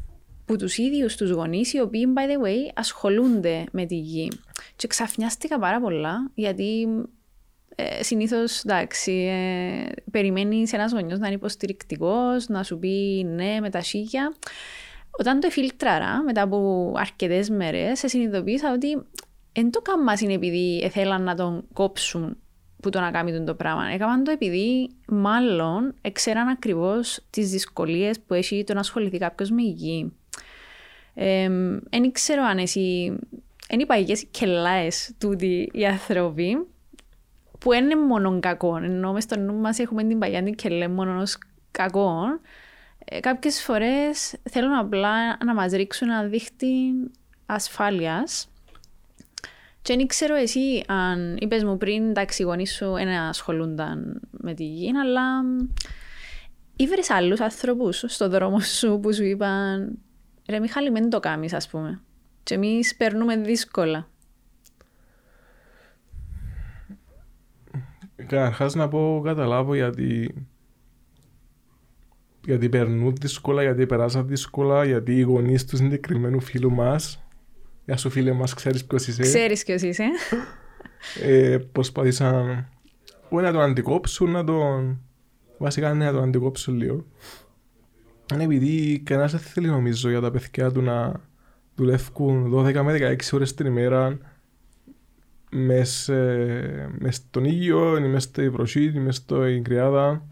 που τους ίδιους τους γονείς, οι οποίοι, by the way, ασχολούνται με τη γη. Και ξαφνιάστηκα πάρα πολλά, γιατί ε, συνήθως, εντάξει, ε, περιμένεις ένας γονιός να είναι υποστηρικτικός, να σου πει ναι με τα σίγια. Όταν το εφίλτραρα, μετά από αρκετές μέρες, σε συνειδητοποίησα ότι δεν το κάμμας είναι επειδή θέλαν να τον κόψουν που το να κάνει το πράγμα. Έκαναν το επειδή μάλλον ξέραν ακριβώς τις δυσκολίες που έχει το να ασχοληθεί κάποιος με υγιή. Δεν ξέρω αν εσύ... Είναι οι παγιές κελάες τούτοι οι άνθρωποι που είναι μόνο κακό. Ενώ μες στο νου μας έχουμε την παγιά την κελέ μόνο ως κακό. Ε, κάποιες φορές θέλουν απλά να μας ρίξουν ένα δίχτυ ασφάλειας και δεν ξέρω εσύ αν είπες μου πριν τα εξηγονείς σου δεν ασχολούνταν με τη γη, αλλά ήβρες άλλους άνθρωπους στο δρόμο σου που σου είπαν ρε Μιχάλη μην το κάνεις ας πούμε και εμείς περνούμε δύσκολα. Καταρχάς να πω καταλάβω γιατί γιατί περνούν δύσκολα, γιατί περάσαν δύσκολα, γιατί οι γονείς του συγκεκριμένου φίλου μας Γεια σου φίλε μας, ξέρεις ποιος είσαι. Ξέρεις ποιος είσαι. Ε, προσπαθήσαν όχι να τον αντικόψουν, να τον... Βασικά ναι, να τον αντικόψουν λίγο. Είναι επειδή κανένας δεν θέλει νομίζω για τα παιδιά του να δουλεύουν 12 με 16 ώρες την ημέρα μες, ε, μες στον ήλιο, ή μες στη βροχή, ή μες στην κρυάδα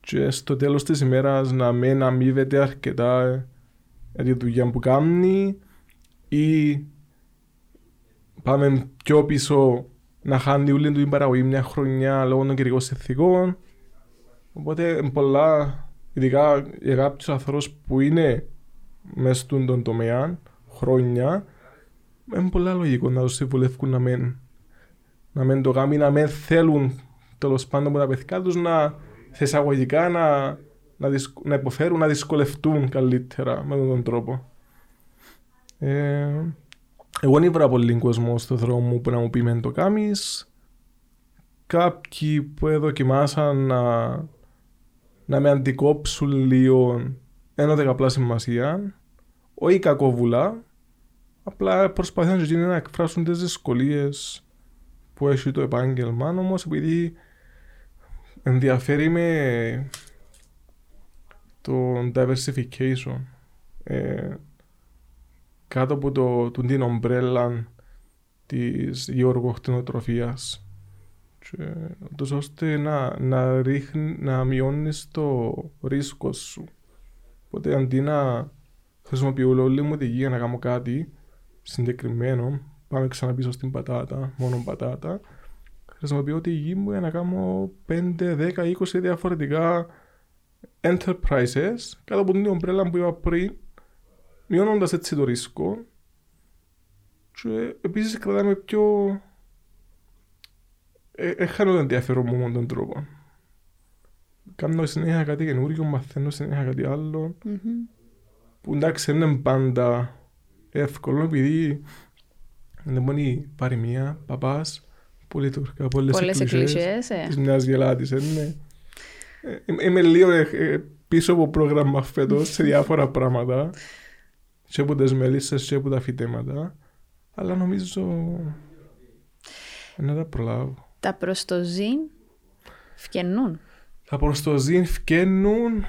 και στο τέλος της ημέρας να μην αμείβεται αρκετά ε, για τη δουλειά που κάνει ή πάμε πιο πίσω να χάνει όλη του την παραγωγή μια χρονιά λόγω των κυρικών συνθηκών. Οπότε πολλά, ειδικά για κάποιους ανθρώπους που είναι μέσα στον τομέα χρόνια, είναι πολλά λογικό να τους συμβουλεύουν να μην, να μην το κάνουν, να μην θέλουν τέλος πάντων από τα παιδιά τους να θεσαγωγικά να, να, δυσκ, να υποφέρουν, να δυσκολευτούν καλύτερα με τον τρόπο. Ε, εγώ δεν ήβρα πολύ κόσμο στο δρόμο που να μου πει μεν το κάμεις. Κάποιοι που δοκιμάσαν να, να με αντικόψουν λίγο ένα δεκαπλά σημασία, όχι κακόβουλα, απλά προσπαθούν και να εκφράσουν τις δυσκολίες που έχει το επάγγελμα, όμως επειδή ενδιαφέρει με το diversification. Ε, κάτω από το, το, την ομπρέλα της γεωργοκτηνοτροφίας και ούτως ώστε να, να, ρίχνει, να μειώνεις το ρίσκο σου. Οπότε αντί να χρησιμοποιώ όλη μου τη γη για να κάνω κάτι συγκεκριμένο, πάμε ξανά πίσω στην πατάτα, μόνο πατάτα, χρησιμοποιώ τη γη μου για να κάνω 5, 10, 20 διαφορετικά enterprises κάτω από την ομπρέλα που είπα πριν μειώνοντας έτσι το ρίσκο και επίσης κρατάμε πιο... Ε, έχανα το ενδιαφέρον μου με τον τρόπο. Κάνω συνέχεια κάτι καινούριο, μαθαίνω συνέχεια κάτι άλλο. Mm-hmm. Που εντάξει δεν είναι πάντα εύκολο επειδή είναι μόνο η παροιμία, παπάς, πολύ τουρκικά, πολλές, πολλές εκκλησίες ε. της μιας γελάτης, είναι. Ε, είμαι λίγο ε, πίσω από πρόγραμμα φέτος σε διάφορα πράγματα και από τις μελισσες και από τα φυτέματα. Αλλά νομίζω να τα προλάβω. Τα προστοζήν φκαινούν. Τα προστοζήν φκαινούν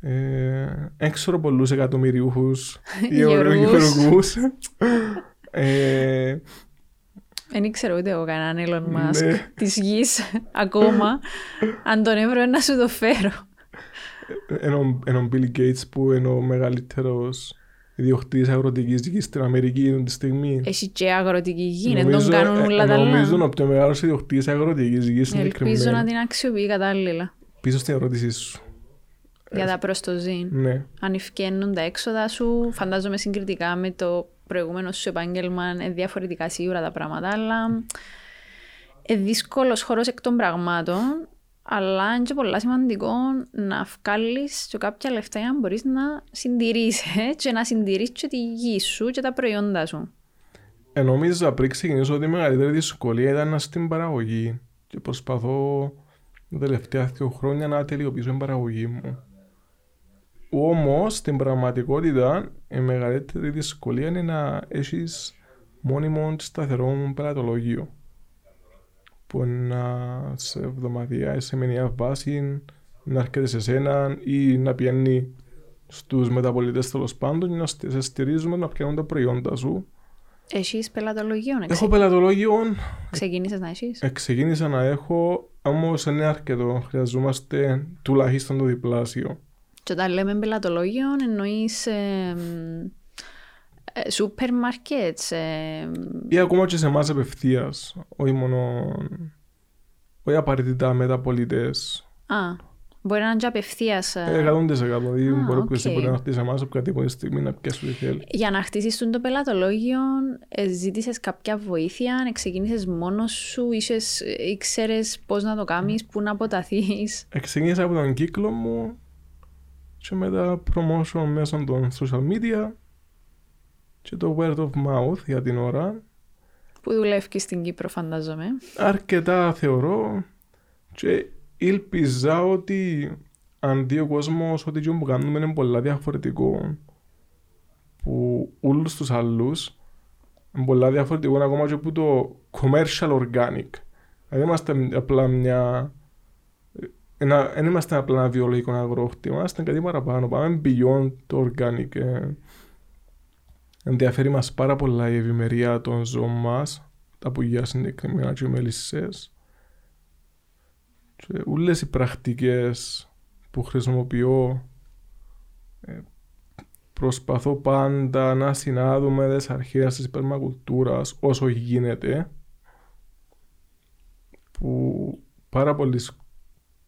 ε, έξω πολλούς εκατομμυριούχους (laughs) γεωργούς. ε, δεν ήξερα ούτε εγώ κανέναν Elon Musk ναι. της γης ακόμα. Αν τον έβρω να σου το φέρω. Ενώ ο Bill Gates που είναι ο μεγαλύτερος ιδιοκτήτης αγροτικής γης στην Αμερική είναι τη στιγμή. Έχει και αγροτική γη, δεν τον κάνουν όλα τα άλλα. Νομίζω ότι ο μεγάλος ιδιοκτήτης αγροτικής γης Ελπίζω να την αξιοποιεί κατάλληλα. Πίσω στην ερώτησή σου. Για τα προστοζήν. Ναι. Αν ευκαινούν τα έξοδα σου, φαντάζομαι συγκριτικά με το προηγούμενο σου επάγγελμα, είναι διαφορετικά σίγουρα τα πράγματα, αλλά είναι δύσκολος χώρος εκ των πραγμάτων. Αλλά είναι και πολύ σημαντικό να βγάλεις και κάποια λεφτά για να μπορείς να συντηρήσει και να συντηρήσει και τη γη σου και τα προϊόντα σου. Ε, νομίζω πριν ξεκινήσω ότι η μεγαλύτερη δυσκολία ήταν στην παραγωγή και προσπαθώ τα τελευταία δύο χρόνια να τελειοποιήσω την παραγωγή μου. Όμως στην πραγματικότητα η μεγαλύτερη δυσκολία είναι να έχεις μόνιμο σταθερό πελατολόγιο. Που να σε εβδομαδία ή σε μηνιαία βάση να έρχεται σε σένα ή να πιάνει στους μεταπολιτέ τέλος πάντων να σε στηρίζουμε να πιάνουν τα προϊόντα σου. Έχει πελατολογίο, Έχω πελατολόγιο. Ξεκίνησες να έχει. Ε, ξεκίνησα να έχω, όμως είναι αρκετό. Χρειαζόμαστε τουλάχιστον το διπλάσιο. Και όταν λέμε πελατολόγιο, εννοείς σούπερ μάρκετ. Ή ακόμα και σε εμάς απευθείας. Όχι μόνο. Όχι απαραίτητα μεταπολιτέ. Α. Μπορεί να είναι και απευθείας. Ε, 100%. Δηλαδή, μπορεί okay. εσύ μπορεί να χτίσει εμάς από οποιαδήποτε στιγμή να πιάσεις ό,τι θέλεις. Για να χτίσεις το πελατολόγιο, ε, ζήτησες κάποια βοήθεια, ξεκίνησες μόνος σου, ήξερες πώς να το κάνεις, πού να αποταθείς. Ξεκίνησα από τον κύκλο μου και μετά promotion μέσω των social media και το word of mouth για την ώρα. Που δουλεύει στην Κύπρο, φαντάζομαι. Αρκετά θεωρώ και ήλπιζα ότι αντί ο κόσμος ότι το που κάνουμε είναι πολλά διαφορετικό που όλους τους άλλους είναι πολλά διαφορετικό ακόμα και από το commercial organic. Δεν είμαστε απλά μια... Δεν είμαστε απλά ένα βιολογικό αγρόχτη, είμαστε κάτι παραπάνω. Πάμε beyond το organic. Ε. Ενδιαφέρει μας πάρα πολλά η ευημερία των ζώων μας, τα πουλιά συγκεκριμένα και οι μελισσές. Και όλες οι πρακτικές που χρησιμοποιώ ε, προσπαθώ πάντα να συνάδουμε τις αρχές της περμακουλτούρας όσο γίνεται που πάρα πολλοί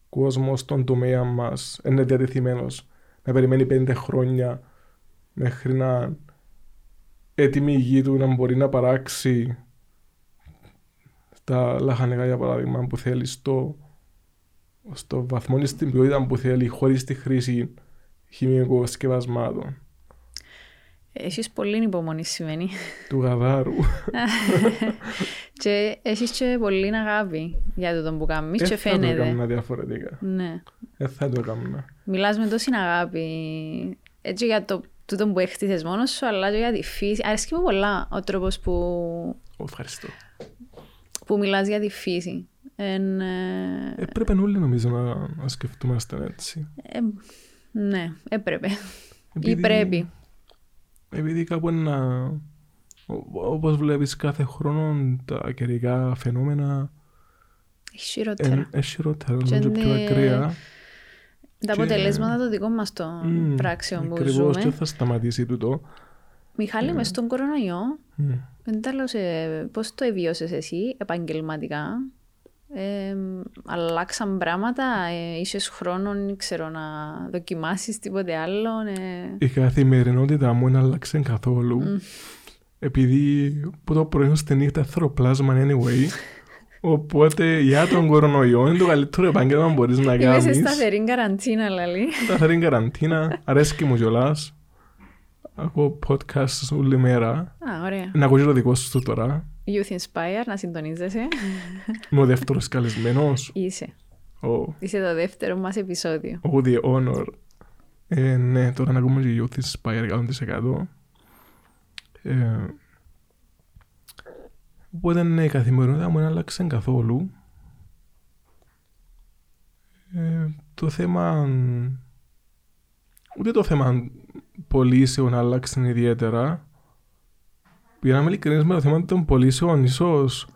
κόσμος στον τομέα μας είναι διατεθειμένος να περιμένει πέντε χρόνια μέχρι να έτοιμη η γη του να μπορεί να παράξει τα λαχανικά για παράδειγμα που θέλει στο στο βαθμό και στην ποιότητα που θέλει χωρίς τη χρήση χημικών σκευασμάτων. Έχεις πολύ υπομονή σημαίνει. Του γαδάρου. (laughs) και έχεις και πολύ αγάπη για το τον που κάνεις και φαίνεται. Δεν θα το έκανα διαφορετικά. Ναι. Δεν θα το έκανα. Μιλάς με τόση αγάπη. Έτσι για το τούτο που έχτισες μόνος σου, αλλά και για τη φύση. Αρέσκει μου πολλά ο τρόπος που... Ευχαριστώ. Που μιλάς για τη φύση. Εν, ε, έπρεπε όλοι νομίζω να, να σκεφτούμαστε έτσι. Ε, ναι, έπρεπε. Επειδή, Ή πρέπει. Επειδή κάπου ένα... Όπως βλέπεις κάθε χρόνο τα καιρικά φαινόμενα έχει χειρότερα. Έχει χειρότερα, είναι πιο ακραία. Τα αποτελέσματα το δικό μας των mm, πράξεων που ζούμε. Ακριβώς και θα σταματήσει τούτο. Μιχάλη, μες στον κορονοϊό, mm. πώς το εβίωσες εσύ επαγγελματικά, ε, αλλάξαν πράγματα, ε, είχες χρόνο ξέρω, να δοκιμάσεις τίποτε άλλο. Ε... Η καθημερινότητα μου δεν άλλαξε καθόλου. Mm. Επειδή που το πρωί στη νύχτα θεροπλάσμα anyway. Οπότε για τον κορονοϊό είναι το καλύτερο επάγγελμα που μπορείς να κάνεις. Είμαι σε σταθερή καραντίνα, λαλή. Σταθερή καραντίνα, αρέσκει μου κιόλας. Ακούω podcast όλη μέρα. Α, ωραία. Να ακούω το δικό σου τώρα. Youth Inspire, να συντονίζεσαι. Είμαι ο δεύτερος καλεσμένος. Είσαι. Oh. Είσαι το δεύτερο μας επεισόδιο. Oh, the honor. Ε, ναι, τώρα να ακούμε και Youth Inspire 100%. Ε, οπότε ναι, η καθημερινότητα μου δεν άλλαξε καθόλου. Ε, το θέμα... Ούτε το θέμα πωλήσεων άλλαξε ιδιαίτερα για να είμαι ειλικρινής με το θέμα των πωλήσεων, ίσως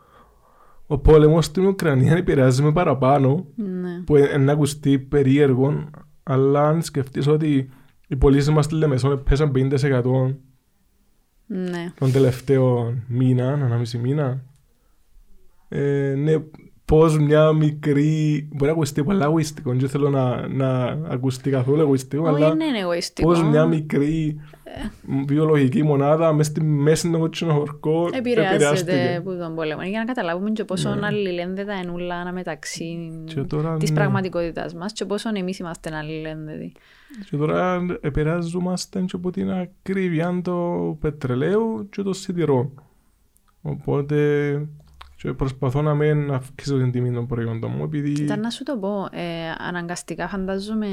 ο πόλεμος στην Ουκρανία επηρεάζει με παραπάνω, ναι. που είναι ακουστεί περίεργο, αλλά αν σκεφτείς ότι οι πωλήσεις μας στη Λεμεσόν πέσαν 50% ναι. τον τελευταίο μήνα, ανάμιση μήνα, ε, ναι, πώς μια μικρή... Μπορεί να ακουστεί πολλά εγωιστικό, δεν θέλω να, να ακουστεί καθόλου εγωιστικό, Όχι, αλλά είναι εγωιστικό. πώς μια μικρή βιολογική μονάδα μέσα στη μέση του κότσινο χορκό Επηρεάζεται επηρεάστηκε. από τον πόλεμο. Για να καταλάβουμε και πόσο Ναι. αλληλένδετα είναι ούλα αναμεταξύ Και τώρα, της ναι. πραγματικότητας μας και πόσο εμείς είμαστε αλληλένδετοι. Και τώρα επηρεάζομαστε και από την ακρίβεια του πετρελαίου και των σιτηρών. Οπότε και προσπαθώ να μην αυξήσω την τιμή των προϊόντων μου επειδή Ήταν να σου το πω, ε, αναγκαστικά φαντάζομαι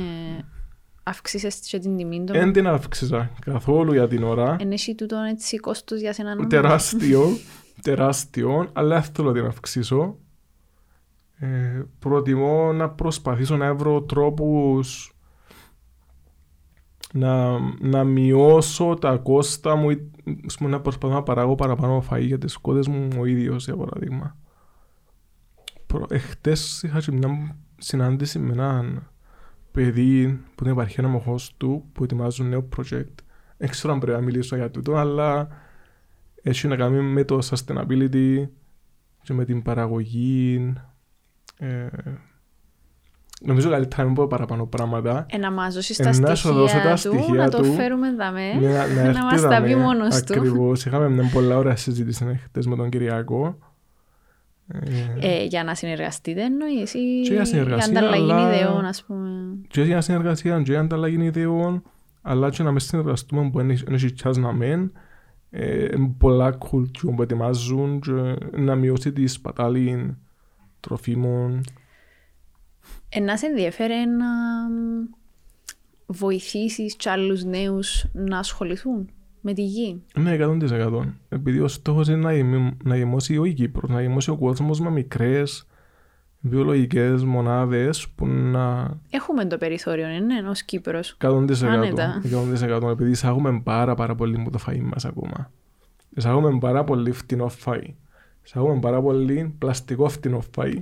αύξησες και την τιμή των... δεν την αύξησα καθόλου για την ώρα. Εν έχει τούτον έτσι κόστος για σένα να... τεράστιο, τεράστιο, αλλά δεν θέλω να την αυξήσω. Ε, προτιμώ να προσπαθήσω να βρω τρόπους να, να μειώσω τα κόστα μου, ή, ας πούμε, να προσπαθώ να παράγω παραπάνω φαΐ για τις κότες μου ο ίδιος, για παράδειγμα. Προ, εχθές είχα και μια συνάντηση με έναν παιδί που είναι επαρχία νομοχός του που ετοιμάζουν νέο project. Δεν ξέρω αν πρέπει να μιλήσω για τούτο, αλλά έχει να κάνει με το sustainability και με την παραγωγή. Ε, νομίζω καλύτερα να μην πω παραπάνω πράγματα. Ε, να μας δώσεις Ε, τα να σου δώσω τα στοιχεία του, στοιχεία να το του. φέρουμε δαμέ, Ναι, να, να, να μας τα πει μόνος του. Ακριβώς. Είχαμε μια πολλά ωραία συζήτηση χτες με τον Κυριακό. Ε, Ε, για να συνεργαστείτε εννοείς ή Και για συνεργασία, ανταλλαγή αλλά- ιδεών ας πούμε. και για συνεργασία και για ανταλλαγή ιδεών, αλλά και να μες συνεργαστούμε που είναι έχει τσάς να μεν. Ε, πολλά κουλτιού που ετοιμάζουν και να μειώσει τη σπατάλη τροφίμων. Ε, να σε ενδιαφέρει να μ, βοηθήσεις και άλλους νέους να ασχοληθούν με τη γη; Ναι, 100%. Επειδή ο στόχος είναι να, γεμί- να γεμώσει ο Κύπρος, να γεμώσει ο κόσμος με μικρές βιολογικές μονάδες που να Έχουμε το περιθώριο, ναι, ναι, ως Κύπρος. 100%. Άνετα. 100% επειδή εισάγουμε πάρα πάρα πολύ από το φαΐ μας ακόμα. Εισάγουμε πάρα πολύ φτηνό φαΐ. Εισάγουμε πάρα πολύ πλαστικό φτηνό φαΐ.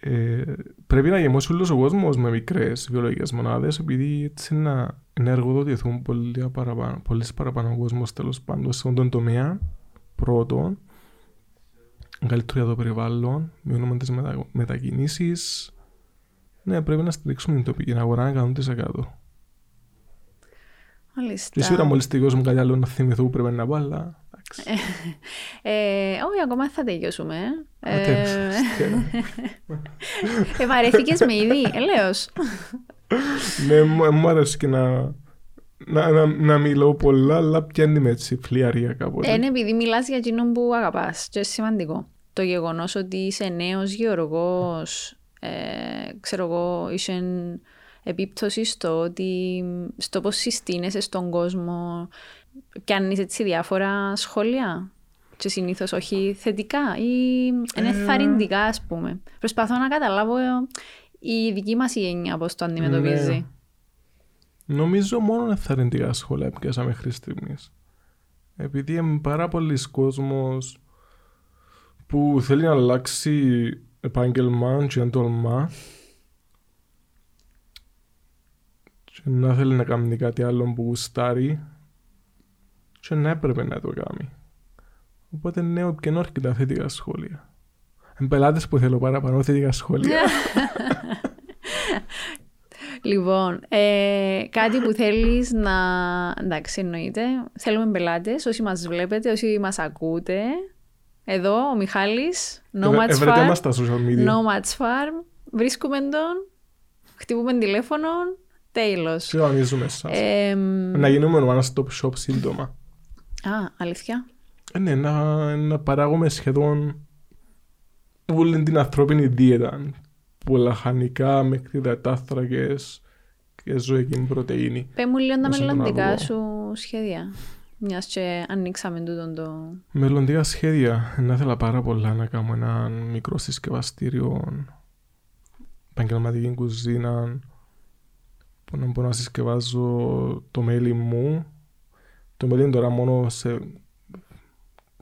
Ε, πρέπει να γεμώσει όλος ο κόσμος με μικρές βιολογικές μονάδες επειδή έτσι να, να εργοδοτηθούν πολλοί παραπάνω, πολλής παραπάνω κόσμος τέλος πάντων σε αυτόν τον τομέα πρώτον καλύτερο για το περιβάλλον, μειώνουμε τις μετα, μετακινήσεις ναι, πρέπει να στηρίξουμε την τοπική αγορά 100%. Μάλιστα. Και σίγουρα μόλις τελειώσουμε κάτι άλλο να θυμηθώ πρέπει να πω, αλλά εντάξει. Ε, όχι, ακόμα δεν θα τελειώσουμε. Α, Ε, τέλος. ε, βαρέθηκες με ήδη, ελέος. Ναι, μου μου αρέσει και να, να, να, να μιλώ πολλά, αλλά πιάνει με έτσι φλιαρία κάποτε. Ε, Είναι επειδή μιλάς για εκείνον που αγαπάς και είναι σημαντικό. Το γεγονός ότι είσαι νέος γεωργός, ε, ξέρω εγώ, είσαι επίπτωση στο ότι στο πώς συστήνεσαι στον κόσμο, πιάνεις έτσι διάφορα σχόλια και συνήθως όχι θετικά ή είναι Ε. θαρρυντικά ας πούμε. Προσπαθώ να καταλάβω ε, η δική μας η γενιά πώς το αντιμετωπίζει. Ναι. Νομίζω μόνο εθαρρυντικά σχόλια πιάσα μέχρι στιγμής. Επειδή είναι πάρα πολλοίς κόσμος που θέλει να αλλάξει επάγγελμα και να τολμά και να θέλει να κάνει κάτι άλλο που γουστάρει και να έπρεπε να το κάνει. Οπότε ναι, όποιον έρχεται θετικά σχόλια. Εν πελάτες που θέλω παραπάνω θετικά σχόλια. (laughs) Λοιπόν, ε, κάτι που θέλεις να... Εντάξει, εννοείται. Θέλουμε πελάτες, όσοι μας βλέπετε, όσοι μας ακούτε. Εδώ, ο Μιχάλης, Nomads Ευρετέ Farm. μας στα social media. Nomads Farm. Βρίσκουμε τον, χτυπούμε τηλέφωνο, τέλος. Συντονίζουμε εσάς. Ε, Να γίνουμε one stop shop σύντομα. Α, αλήθεια. Ε, ναι, να, να παράγουμε σχεδόν όλη την ανθρώπινη δίαιτα. Που λαχανικά μέχρι υδατάθρακες και ζωική πρωτεΐνη. Πες μου λίγο τα Όσο τον μελλοντικά ακούω. σου σχέδια. Μιας και ανοίξαμε τούτον το... Μελλοντικά σχέδια. Να ήθελα πάρα πολλά να κάνω ένα μικρό συσκευαστήριο επαγγελματική κουζίνα που να μπορώ να συσκευάζω το μέλι μου. Το μέλι είναι τώρα μόνο σε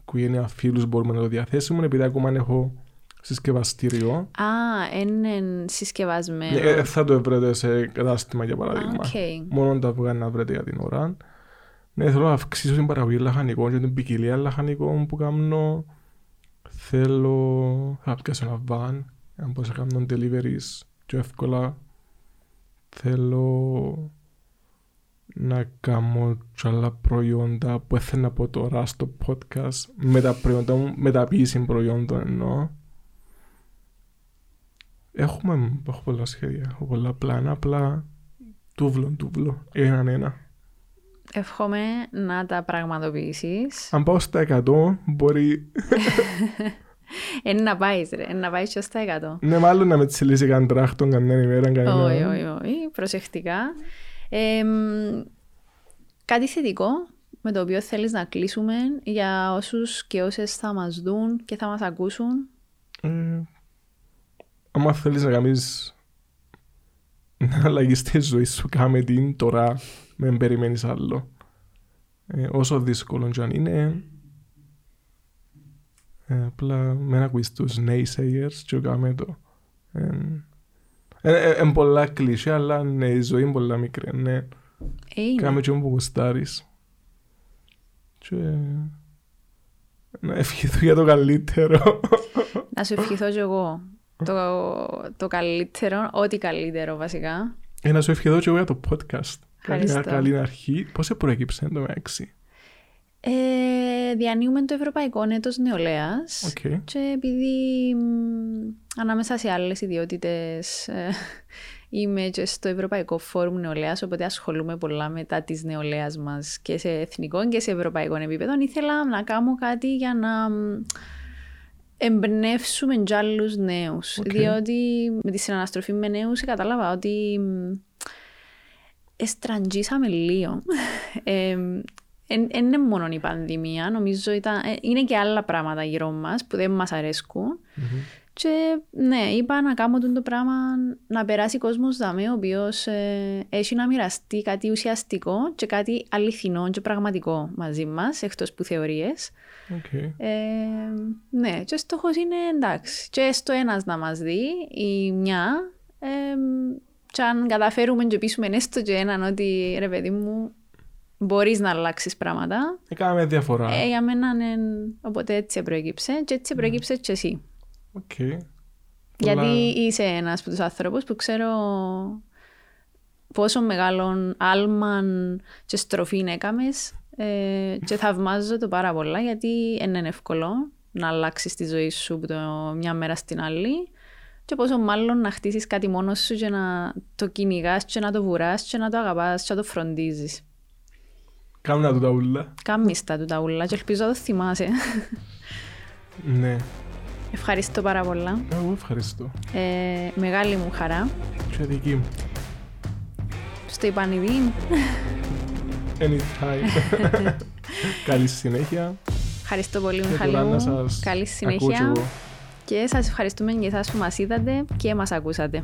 οικογένεια φίλους μπορούμε να το διαθέσουμε επειδή ακόμα δεν έχω συσκευαστήριο. Α, είναι συσκευασμένο. Ε, θα το βρείτε σε κατάστημα για παράδειγμα. Οκ. Μόνο τα αυγά να βρείτε για την ώρα. Ναι, θέλω να αυξήσω την παραγωγή λαχανικών και την ποικιλία λαχανικών που κάνω. Θέλω... Θα πιάσω ένα van, αν μπορούσα να κάνω deliveries πιο εύκολα. Θέλω να κάνω και άλλα προϊόντα που έθελα να πω τώρα στο podcast με τα προϊόντα μου, μεταποίηση προϊόντων εννοώ. Έχουμε, έχω πολλά σχέδια, έχω πολλά πλάνα, απλά τούβλο, τούβλο, έναν ένα. Εύχομαι να τα πραγματοποιήσεις. Αν πάω στα 100, μπορεί... Είναι να πάεις ρε, είναι να πάεις και στα 100. ναι, μάλλον να με τσιλήσει καν τράχτον κανένα ημέρα, κανένα. Όχι, όχι, όχι, προσεκτικά. Ε, μ, κάτι θετικό με το οποίο θέλεις να κλείσουμε για όσους και όσες θα μας δουν και θα μας ακούσουν. Ε, άμα θέλεις να κάνεις να αλλαγείς τη ζωή σου, κάμε την τώρα, μην περιμένεις άλλο. Ε, όσο δύσκολο και αν είναι, ε, απλά μην ακούεις τους naysayers και κάμε το. Είναι ε, ε, πολλά κλεισέ, αλλά ναι, η ζωή είναι πολλά μικρή. Ναι. Ε, είναι. Κάμε ό,που γουστάρεις. Και... Να ευχηθώ για το καλύτερο. Να σου ευχηθώ κι εγώ το, το καλύτερο, ό,τι καλύτερο βασικά. Ε, να σου ευχηθώ και εγώ για το podcast. Καλή, Ευχαριστώ. καλή αρχή. Πώς σε προέκυψε το μεταξύ. Ε, διανύουμε το Ευρωπαϊκό Έτος Νεολαίας Οκ. και επειδή μ, ανάμεσα σε άλλες ιδιότητες ε, (laughs) είμαι και στο Ευρωπαϊκό Φόρουμ Νεολαίας οπότε ασχολούμαι πολλά μετά της νεολαίας μας και σε εθνικό και σε ευρωπαϊκό επίπεδο ήθελα να κάνω κάτι για να μ, εμπνεύσουμε κι άλλους νέους Οκ. διότι με τη συναναστροφή με νέους κατάλαβα ότι μ, εστραγγίσαμε λίγο. (laughs) Δεν είναι μόνο η πανδημία, νομίζω ήταν, ε, είναι και άλλα πράγματα γύρω μας που δεν μας αρέσκουν. Μμμ. Και ναι, είπα να κάνω το πράγμα να περάσει κόσμος δαμέ, ο οποίος ε, έχει να μοιραστεί κάτι ουσιαστικό και κάτι αληθινό και πραγματικό μαζί μας, εκτός που θεωρίες. Οκ. Ε, ναι, και στόχος είναι εντάξει. Και στο ένας να μας δει η μια, ε, και αν καταφέρουμε και πείσουμε έστω και έναν ότι ρε παιδί μου, μπορείς να αλλάξεις πράγματα. Εκάναμε διαφορά. Ε, για μένα ναι, οπότε έτσι προέκυψε και έτσι προέκυψες και εσύ. Οκ. Γιατί Πολλά- είσαι ένας από τους άνθρωπους που ξέρω πόσο μεγάλο άλμα και στροφή έκαμες ε, και θαυμάζω το πάρα πολλά γιατί δεν είναι εύκολο να αλλάξεις τη ζωή σου από το μια μέρα στην άλλη και πόσο μάλλον να χτίσεις κάτι μόνος σου και να το κυνηγάς και να το βουράς και να το αγαπάς και να το φροντίζεις. Κάμνα του τα ούλα. Κάμεις τα του τα ούλα και ελπίζω να το θυμάσαι. Ναι. Ευχαριστώ πάρα πολλά. Εγώ ευχαριστώ. Ε, μεγάλη μου χαρά. Και δική μου. Στο Ιπανιδί Anytime. (laughs) Καλή συνέχεια. Ευχαριστώ πολύ, Και Μιχαλή τώρα να μου. σας Καλή ακούω κι συνέχεια. εγώ. Και σας ευχαριστούμε για εσάς που μας είδατε και μας ακούσατε.